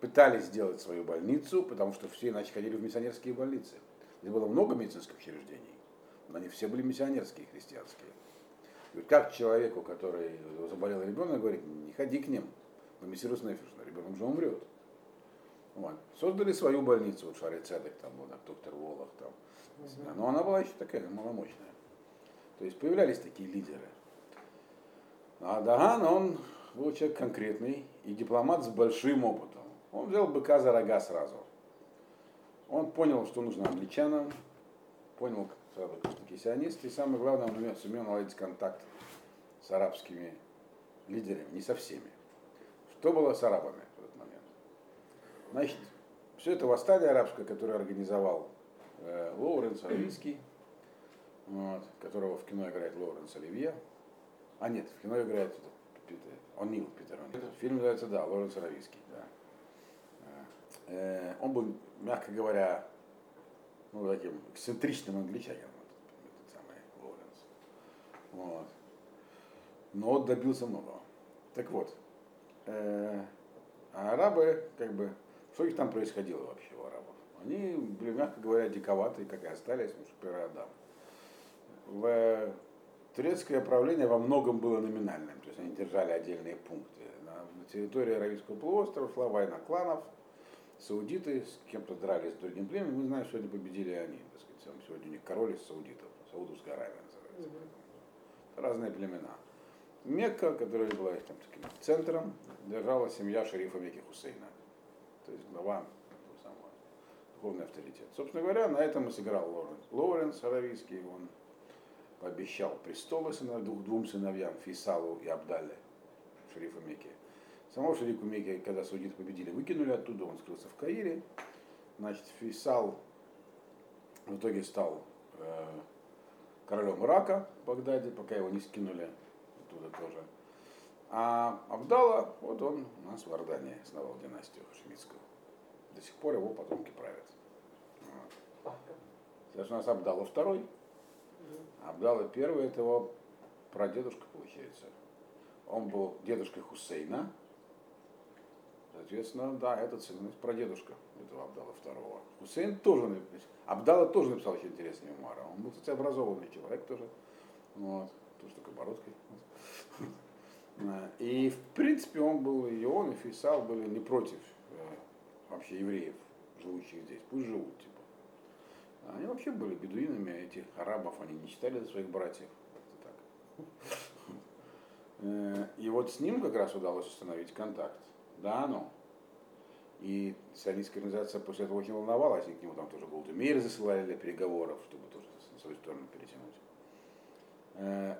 пытались сделать свою больницу, потому что все иначе ходили в миссионерские больницы. Здесь было много медицинских учреждений, они все были миссионерские, христианские. Вот как человеку, который заболел ребенок, говорит, не ходи к ним, на мессирус нефиш, ребенок же умрет. Вот. Создали свою больницу, вот Шари Цедек, там так, доктор Волох, там. Но она была еще такая маломощная. То есть появлялись такие лидеры. А Даган, он был человек конкретный и дипломат с большим опытом. Он взял быка за рога сразу. Он понял, что нужно англичанам, понял сразу, такие сионисты, и самое главное, он умел, сумел наладить контакт с арабскими лидерами, не со всеми. Что было с арабами в этот момент? Значит, все это восстание арабское, которое организовал э, Лоуренс Оливийский, вот, которого в кино играет Лоуренс Оливье. А нет, в кино играет Питер, О'Нил, Питер О'Нил. Фильм называется, да, Лоуренс Оливийский, да. Э, он был, мягко говоря, ну, таким эксцентричным англичанином, этот, самый Лоуренс. Вот. Но добился многого. Так вот, э, А арабы, как бы, что их там происходило вообще у арабов? Они были, мягко говоря, диковатые, как и остались, потому что первый Адам. В турецкое правление во многом было номинальным, то есть они держали отдельные пункты. На территории Аравийского полуострова шла война кланов, саудиты с кем-то дрались с другим племенем, мы знаем, что сегодня победили они, так сказать, сегодня у них король из саудитов, Саудовская Аравия называется. Разные племена. Мекка, которая была их там таким центром, держала семья шерифа Мекки Хусейна, то есть глава самого, духовный авторитет. Собственно говоря, на этом и сыграл Лоренс. Лоренс Аравийский, он пообещал престолы сынов, двум сыновьям, Фисалу и Абдалле, шерифа Мекки. Самого шерифа Мекки, когда саудиты победили, выкинули оттуда, он скрылся в Каире. Значит, Фисал в итоге стал э, королем Ирака в Багдаде, пока его не скинули оттуда тоже. А Абдала, вот он у нас в Иордании основал династию Хашемитскую. До сих пор его потомки правят. Вот. Сейчас у нас Абдала второй. Абдала первый, это его прадедушка получается. Он был дедушкой Хусейна. Соответственно, да, этот сын, прадедушка этого Абдала второго. Хусейн тоже, написал- Абдала тоже написал очень интересные мемуары. Он был, кстати, образованный человек тоже. Вот. Тоже такой бородкой. И, в принципе, он был, и он, и Фейсал были не против э, вообще евреев, живущих здесь. Пусть живут, типа. Они вообще были бедуинами, этих арабов они не считали за своих братьев. Как-то так. Э, И вот с ним как раз удалось установить контакт. Да, ну. И сионистская организация после этого очень волновалась, и к нему там тоже Голдемейр засылали для переговоров, чтобы тоже на свою сторону перетянуть. Э,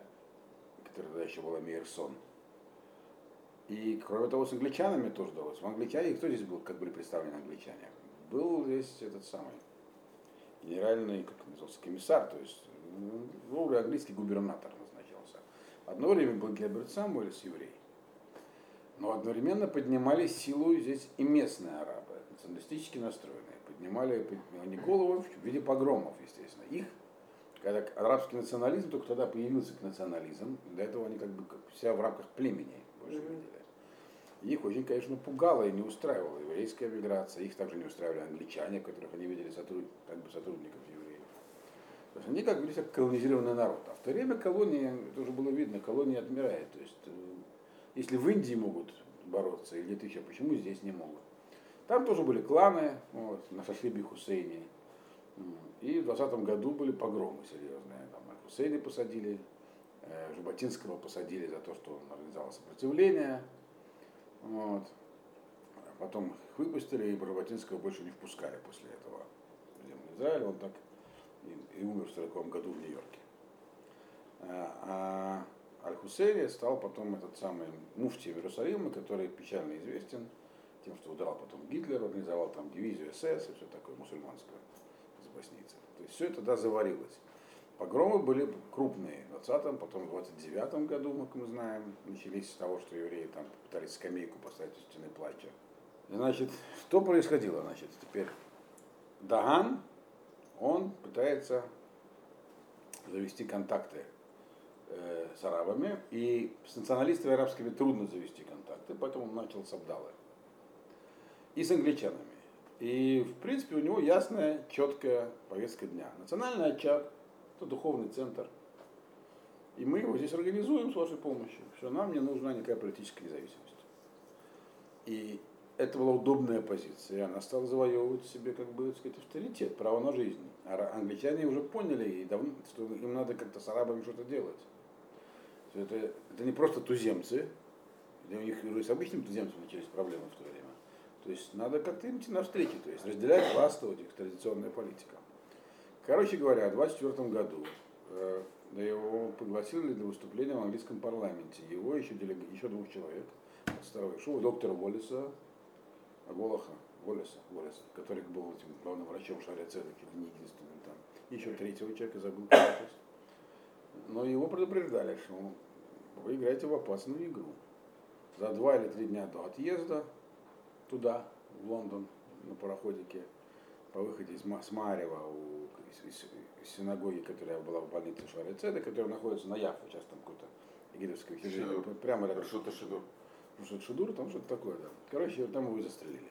Который тогда еще была Мейерсон. И кроме того, с англичанами тоже удалось. В англичане, кто здесь был, как были представлены англичане? Был здесь этот самый генеральный, как он назывался, комиссар, то есть ну, английский губернатор назначался. Одно время был Герберт Самуэльс, еврей. Но одновременно поднимали силу здесь и местные арабы, националистически настроенные. Поднимали, они голову в виде погромов, естественно. Их, когда арабский национализм, только тогда появился к национализм, до этого они как бы вся в рамках племени больше видели. Их очень, конечно, пугало и не устраивала еврейская миграция. Их также не устраивали англичане, которых они видели сотруд... как бы сотрудников евреев. То есть они как говорится, как колонизированный народ. А в то время колония, это уже было видно, колония отмирает. То есть, э, если в Индии могут бороться, или еще, почему здесь не могут? Там тоже были кланы, вот, на Шашибе Хусейне. И в 20 году были погромы серьезные. Там Хусейни посадили, э, Жаботинского посадили за то, что он организовал сопротивление. Вот. А Потом их выпустили, и Жаботинского больше не впускали после этого в землю Израиля. Он так и, и умер в 40 году в Нью-Йорке. А а Аль-Хусейни стал потом этот самый муфти Иерусалима, который печально известен тем, что удрал потом Гитлер, организовал там дивизию СС и все такое мусульманское из боснийцев. То есть все это тогда заварилось. Погромы были крупные в 20-м, потом в 29-м году, как мы знаем, начались с того, что евреи там пытались скамейку поставить у стены плача. Значит, что происходило? Значит, теперь Даган, он пытается завести контакты э, с арабами, и с националистами арабскими трудно завести контакты, поэтому он начал с Абдалы. И с англичанами. И, в принципе, у него ясная, четкая повестка дня. Национальный очаг, это духовный центр. И мы его здесь организуем с вашей помощью. Все, нам не нужна никакая политическая независимость. И это была удобная позиция. Она стала завоевывать себе, как бы, так сказать, авторитет, право на жизнь. А англичане уже поняли, и давно, что им надо как-то с арабами что-то делать. Что это, это не просто туземцы, для них уже с обычными туземцами начались проблемы в то время. То есть надо как-то им идти навстречу, то есть разделять, властвовать их традиционная политика. Короче говоря, в 24 году э, его пригласили для выступления в английском парламенте. Его еще, делег... еще двух человек. Старого Шоу, доктора Уоллеса, Волоха, Уоллеса, Уоллеса, который был этим главным врачом Шаря Цедек, или не единственным там. Еще третьего человека забыл. Но его предупреждали, что вы играете в опасную игру. За два или три дня до отъезда туда, в Лондон, на пароходике, по выходе из с Марева у, из, из- из синагоги, которая была в больнице Шаря Цедек, которая находится на Яфу, сейчас там какое-то египетское Шидур. хижина, прямо рядом. Рашута Шидур. Потому что Шидур там что-то такое, да. Короче, там его застрелили.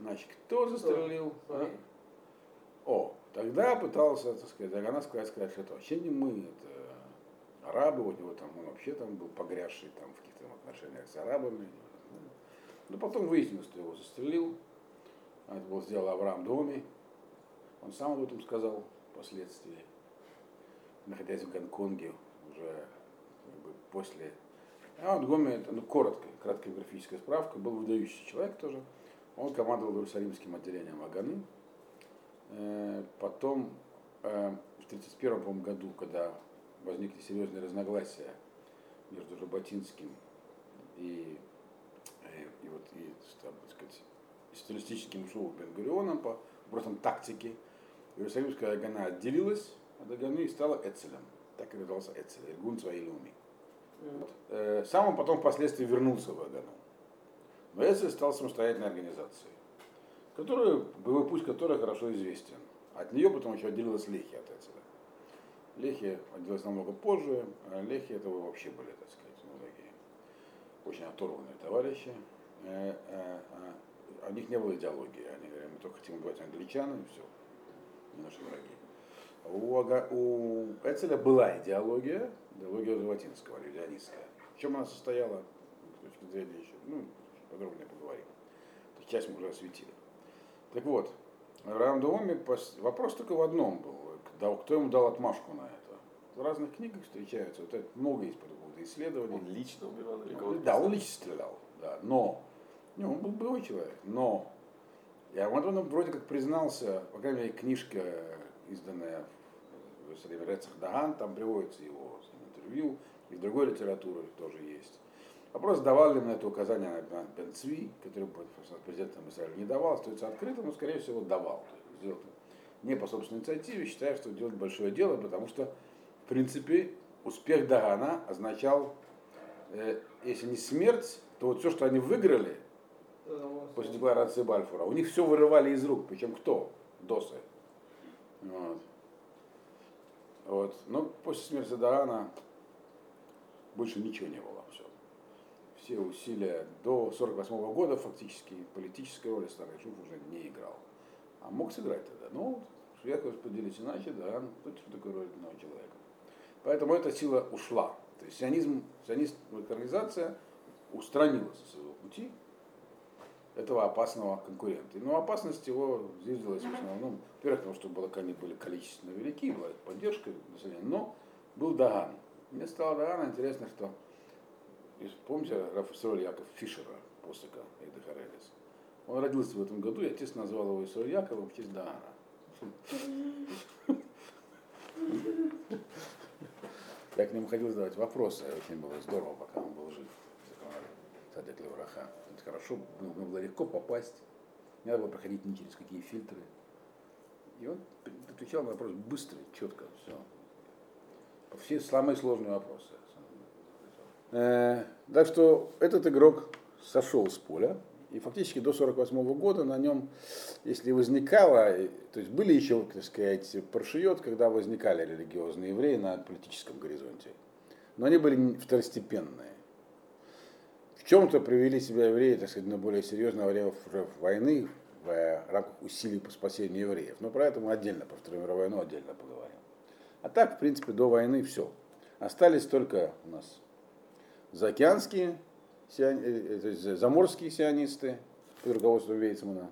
Значит, кто застрелил? а? О, тогда пытался, так сказать, Дагана сказать, сказать, что это вообще не мы, это арабы, у него там, он вообще там был погрязший там в каких-то отношениях с арабами. Но потом выяснилось, что его застрелил. Это было сделал Авраам Доми. Он сам об этом сказал впоследствии, находясь в Гонконге уже как бы, после. А вот Гоми, это, ну, коротко, краткая графическая справка, был выдающийся человек тоже. Он командовал Иерусалимским отделением Аганы. Э, Потом, э, в 1931 году, когда возникли серьезные разногласия между Жаботинским и, э, и, вот, и так сказать, социалистическим ушел Бен-Гурионом по вопросам тактики, Иерусалимская Агана отделилась от Аганы и стала Эцелем. Так и назывался Эцель, Иргун Цваилуми. Вот. Э, Сам он потом впоследствии вернулся в Агану. Но Эцель стал самостоятельной организацией, которую, боевой путь которой хорошо известен. От нее потом еще отделилась Лехи от Эцеля. Лехи отделилась намного позже, а Лехи это вообще были, так сказать, многие очень оторванные товарищи. Э, э, э, У них не было идеологии, они говорили, мы только хотим убивать англичан и все, не наши враги. У, Ага- у Эцеля была идеология, идеология Заватинского, ревизионистская. В чем она состояла, с точки зрения еще, ну, подробнее поговорим. Часть мы уже осветили. Так вот, пос- вопрос только в одном был, когда- кто ему дал отмашку на это. В разных книгах встречаются, вот это много есть по поводу исследований. Он лично убивал или кого-то? Да, он лично стрелял, да, но, не, он был боевой человек, но, я вот он вроде как признался, по крайней мере, книжка, изданная в Иерусалиме Рецах Даган, там приводится его интервью, и в другой литературе тоже есть. Вопрос, давал ли на это указание на Бен Цви, который президентом Израиля, не давал, остается открытым, но, скорее всего, давал. Сделал не по собственной инициативе, считая, что делать большое дело, потому что, в принципе, успех Дагана означал э, если не смерть, то вот все, что они выиграли после декларации Бальфура, у них все вырывали из рук. Причем кто? Досы. Вот. Вот. Но после смерти Дагана больше ничего не было. Все, все усилия до 48 года фактически политической роли старый Шуф уже не играл. А мог сыграть тогда. Ну, сверху распределить иначе, да, ну, что такое роль одного человека. Поэтому эта сила ушла. То есть сионизм, сионистская организация устранила со своего пути этого опасного конкурента. Но опасность его зиждилась в основном, во-первых, потому что было, они были количественно велики, была поддержка населения, но был Даган. Мне стало Дагана интересно, что помните Рафаэль Яков Фишера, посыка Эйда Харелис? Он родился в этом году, я, естественно, назвал его Исраиль Яковом в честь Дагана. Я к нему ходил задавать вопросы, очень было здорово, пока он был жив. Садик Левраха. Это хорошо, было, было легко попасть. Не надо было проходить ни через какие фильтры. И он отвечал на вопрос быстро, четко, все. Все самые сложные вопросы. Э, так что этот игрок сошел с поля. И фактически до 1948 года на нем, если возникало, то есть были еще, так сказать, паршиет, когда возникали религиозные евреи на политическом горизонте. Но они были второстепенные. В чем-то привели себя евреи, так сказать, на более серьезное время войны, в рамках усилий по спасению евреев. Но про это мы отдельно, про Вторую мировую войну отдельно поговорим. А так, в принципе, до войны все. Остались только у нас заокеанские сион... то есть заморские сионисты под руководством Вейцмана.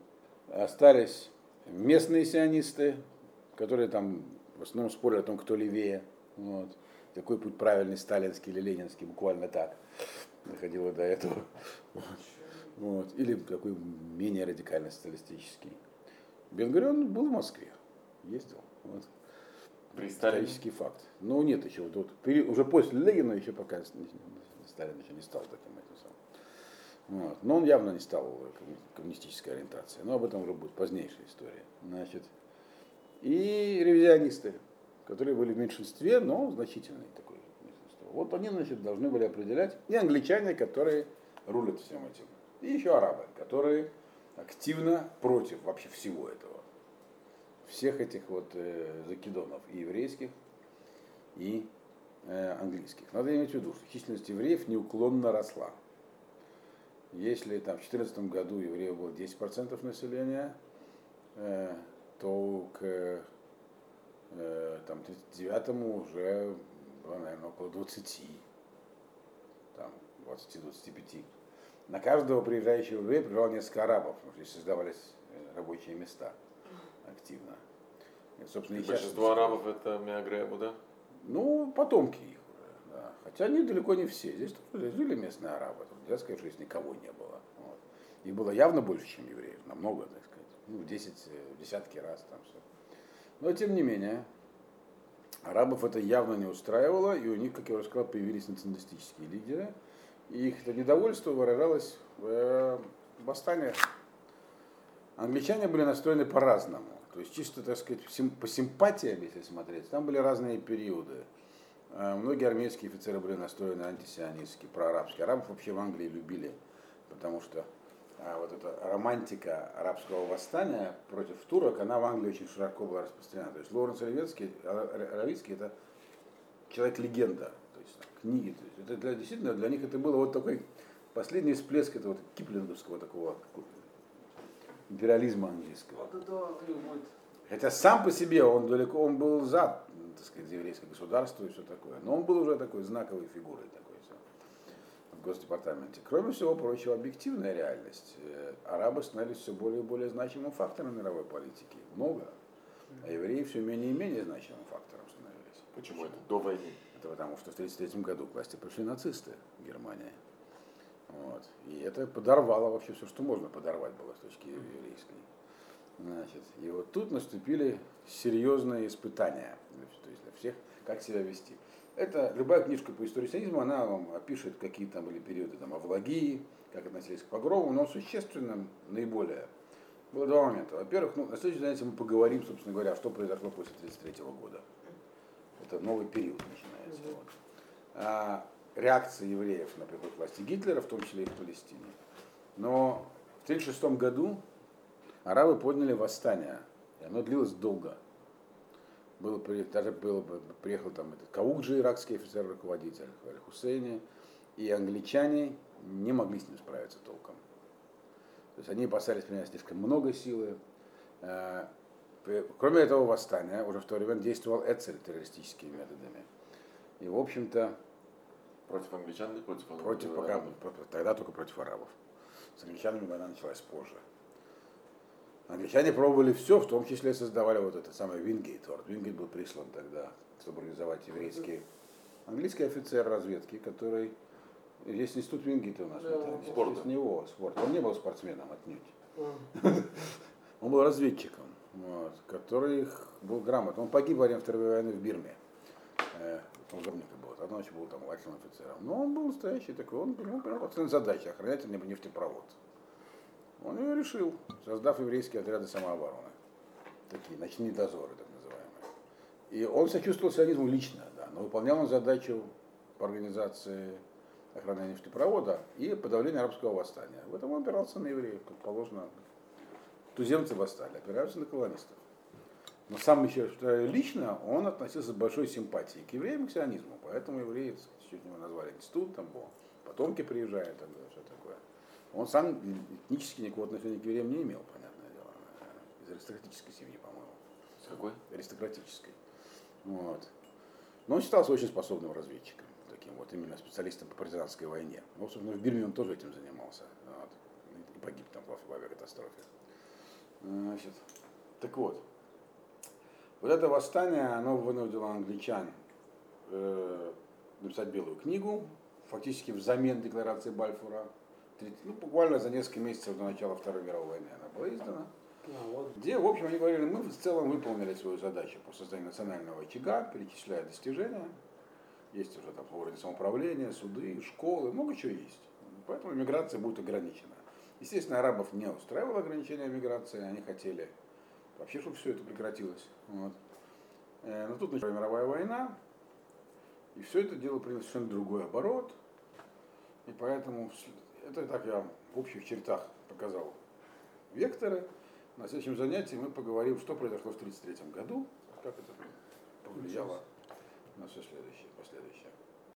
Остались местные сионисты, которые там в основном спорят о том, кто левее. Вот. Какой путь правильный, сталинский или ленинский, буквально так доходило до этого. Вот. Или какой менее радикально социалистический. Бенгурион был в Москве, ездил. Вот. При Сталине? Исторический факт. Ну нет еще, вот, пере- уже после Ленина еще пока Сталин еще не стал таким этим самым. Вот. Но он явно не стал комму- коммунистической ориентацией. Но об этом уже будет позднейшая история. Значит, и ревизионисты, которые были в меньшинстве, но значительное такое меньшинство. Вот они, значит, должны были определять, и англичане, которые рулят всем этим, и еще арабы, которые активно против вообще всего этого. Всех этих вот э, закидонов, и еврейских, и э, английских. Надо иметь в виду, что численность евреев неуклонно росла. Если там в 2014 году евреев было 10% населения, э, то к э, там, 39-му уже было, наверное, около 20, там, 20-25. На каждого приезжающего еврея приезжало несколько арабов, потому что здесь создавались э, рабочие места активно. И, собственно, и Большинство арабов это Миагребу, да? Ну, потомки их уже, да. Хотя они далеко не все. Здесь тоже жили местные арабы. Нельзя сказать, что никого не было. Вот. Их было явно больше, чем евреев. Намного, так сказать. Ну, в 10, э, в десятки раз там все. Но, тем не менее, арабов это явно не устраивало, и у них, как я уже сказал, появились националистические лидеры. И их это недовольство выражалось в э, восстаниях. Англичане были настроены по-разному. То есть чисто, так сказать, по симпатиям, если смотреть, там были разные периоды. Э, Многие армейские офицеры были настроены антисионистски, проарабски. Арабов вообще в Англии любили, потому что а, вот эта романтика арабского восстания против турок, она в Англии очень широко была распространена. То есть Лоренс Оливецкий, Аравицкий, это человек-легенда, то есть там, книги. То есть это для, действительно для них это было вот такой последний всплеск этого киплинговского такого империализма английского. Хотя сам по себе он далеко, он был за, так сказать, еврейское государство и все такое. Но он был уже такой знаковой фигурой такой в Госдепартаменте. Кроме всего прочего, объективная реальность. Э, Арабы становились все более и более значимым фактором мировой политики. Много. А евреи все менее и менее значимым фактором становились. Почему это? До войны. Это потому, что в 1933 году к власти пришли нацисты в Германии. Вот. И это подорвало вообще все, что можно подорвать было с точки еврейской. Значит, и вот тут наступили серьезные испытания значит, то есть для всех, как себя вести. Это любая книжка по истории сионизма, она вам опишет, какие там были периоды там, авлагии, как относились к погрому, но существенно наиболее было два момента. Во-первых, ну, на следующем занятии мы поговорим, собственно говоря, что произошло после 1933 года. Это новый период начинается. Вот. А, реакция евреев на приход власти Гитлера, в том числе и в Палестине. Но в 1936 году арабы подняли восстание, и оно длилось долго. Было, даже было, приехал там этот Кауджи, иракский офицер, руководитель, Аль-Хусейни, и англичане не могли с ним справиться толком. То есть они опасались принять слишком много силы. Э, Кроме этого восстания, уже в то время действовал Эцель террористическими методами. И, в общем-то, Против англичан или против арабов? Против, пока, тогда только против арабов. С англичанами война началась позже. Англичане пробовали все, в том числе создавали вот это самое Вингейт. Вот Вингейт был прислан тогда, чтобы организовать еврейские. Английский офицер разведки, который... Есть институт Вингейта у нас. Да, в Италии. он спорта. С него спорт. Он не был спортсменом отнюдь. Он был разведчиком, вот, который был грамотный. Он погиб во время Второй войны в Бирме. Э, Он зорника был. Одно ночь был там младшим офицером. Но он был настоящий такой. Он ему прям вот задача охранять неф- нефтепровод. Он ее решил, создав еврейские отряды самообороны. Такие ночные дозоры, так называемые. И он сочувствовал сионизму лично, да, но выполнял он задачу по организации охраны нефтепровода и подавления арабского восстания. В этом он опирался на евреев, как положено. Туземцы восстали, опираются на колонистов. Но сам еще что лично он относился с большой симпатией к евреям и к сионизму. Поэтому евреи так чуть его назвали институт, там был, потомки приезжают, тогда все такое. Он сам этнически никакого отношения к евреям не имел, понятное дело. Из аристократической семьи, по-моему С какой? аристократической. Вот. Но он считался очень способным разведчиком, таким вот именно специалистом по партизанской войне. Ну, собственно, в Бирме он тоже этим занимался. Вот. И погиб там в авиакатастрофе. Значит, так вот, вот это восстание, оно вынудило англичан э, написать белую книгу, фактически взамен декларации Бальфура. Ну, буквально за несколько месяцев до начала Второй мировой войны она была издана а, где, в общем, они говорили, мы в целом выполнили свою задачу по созданию национального очага, перечисляя достижения. Есть уже там уровень самоуправления, суды, школы, много чего есть. Поэтому миграция будет ограничена. Естественно, арабов не устраивало ограничение миграции, они хотели вообще, чтобы все это прекратилось. Вот. Э, Но тут началась мировая война, и все это дело приняло совершенно другой оборот. И поэтому это так я в общих чертах показал векторы. На следующем занятии мы поговорим, что произошло в 1933 году, как это повлияло на все следующее, последующее.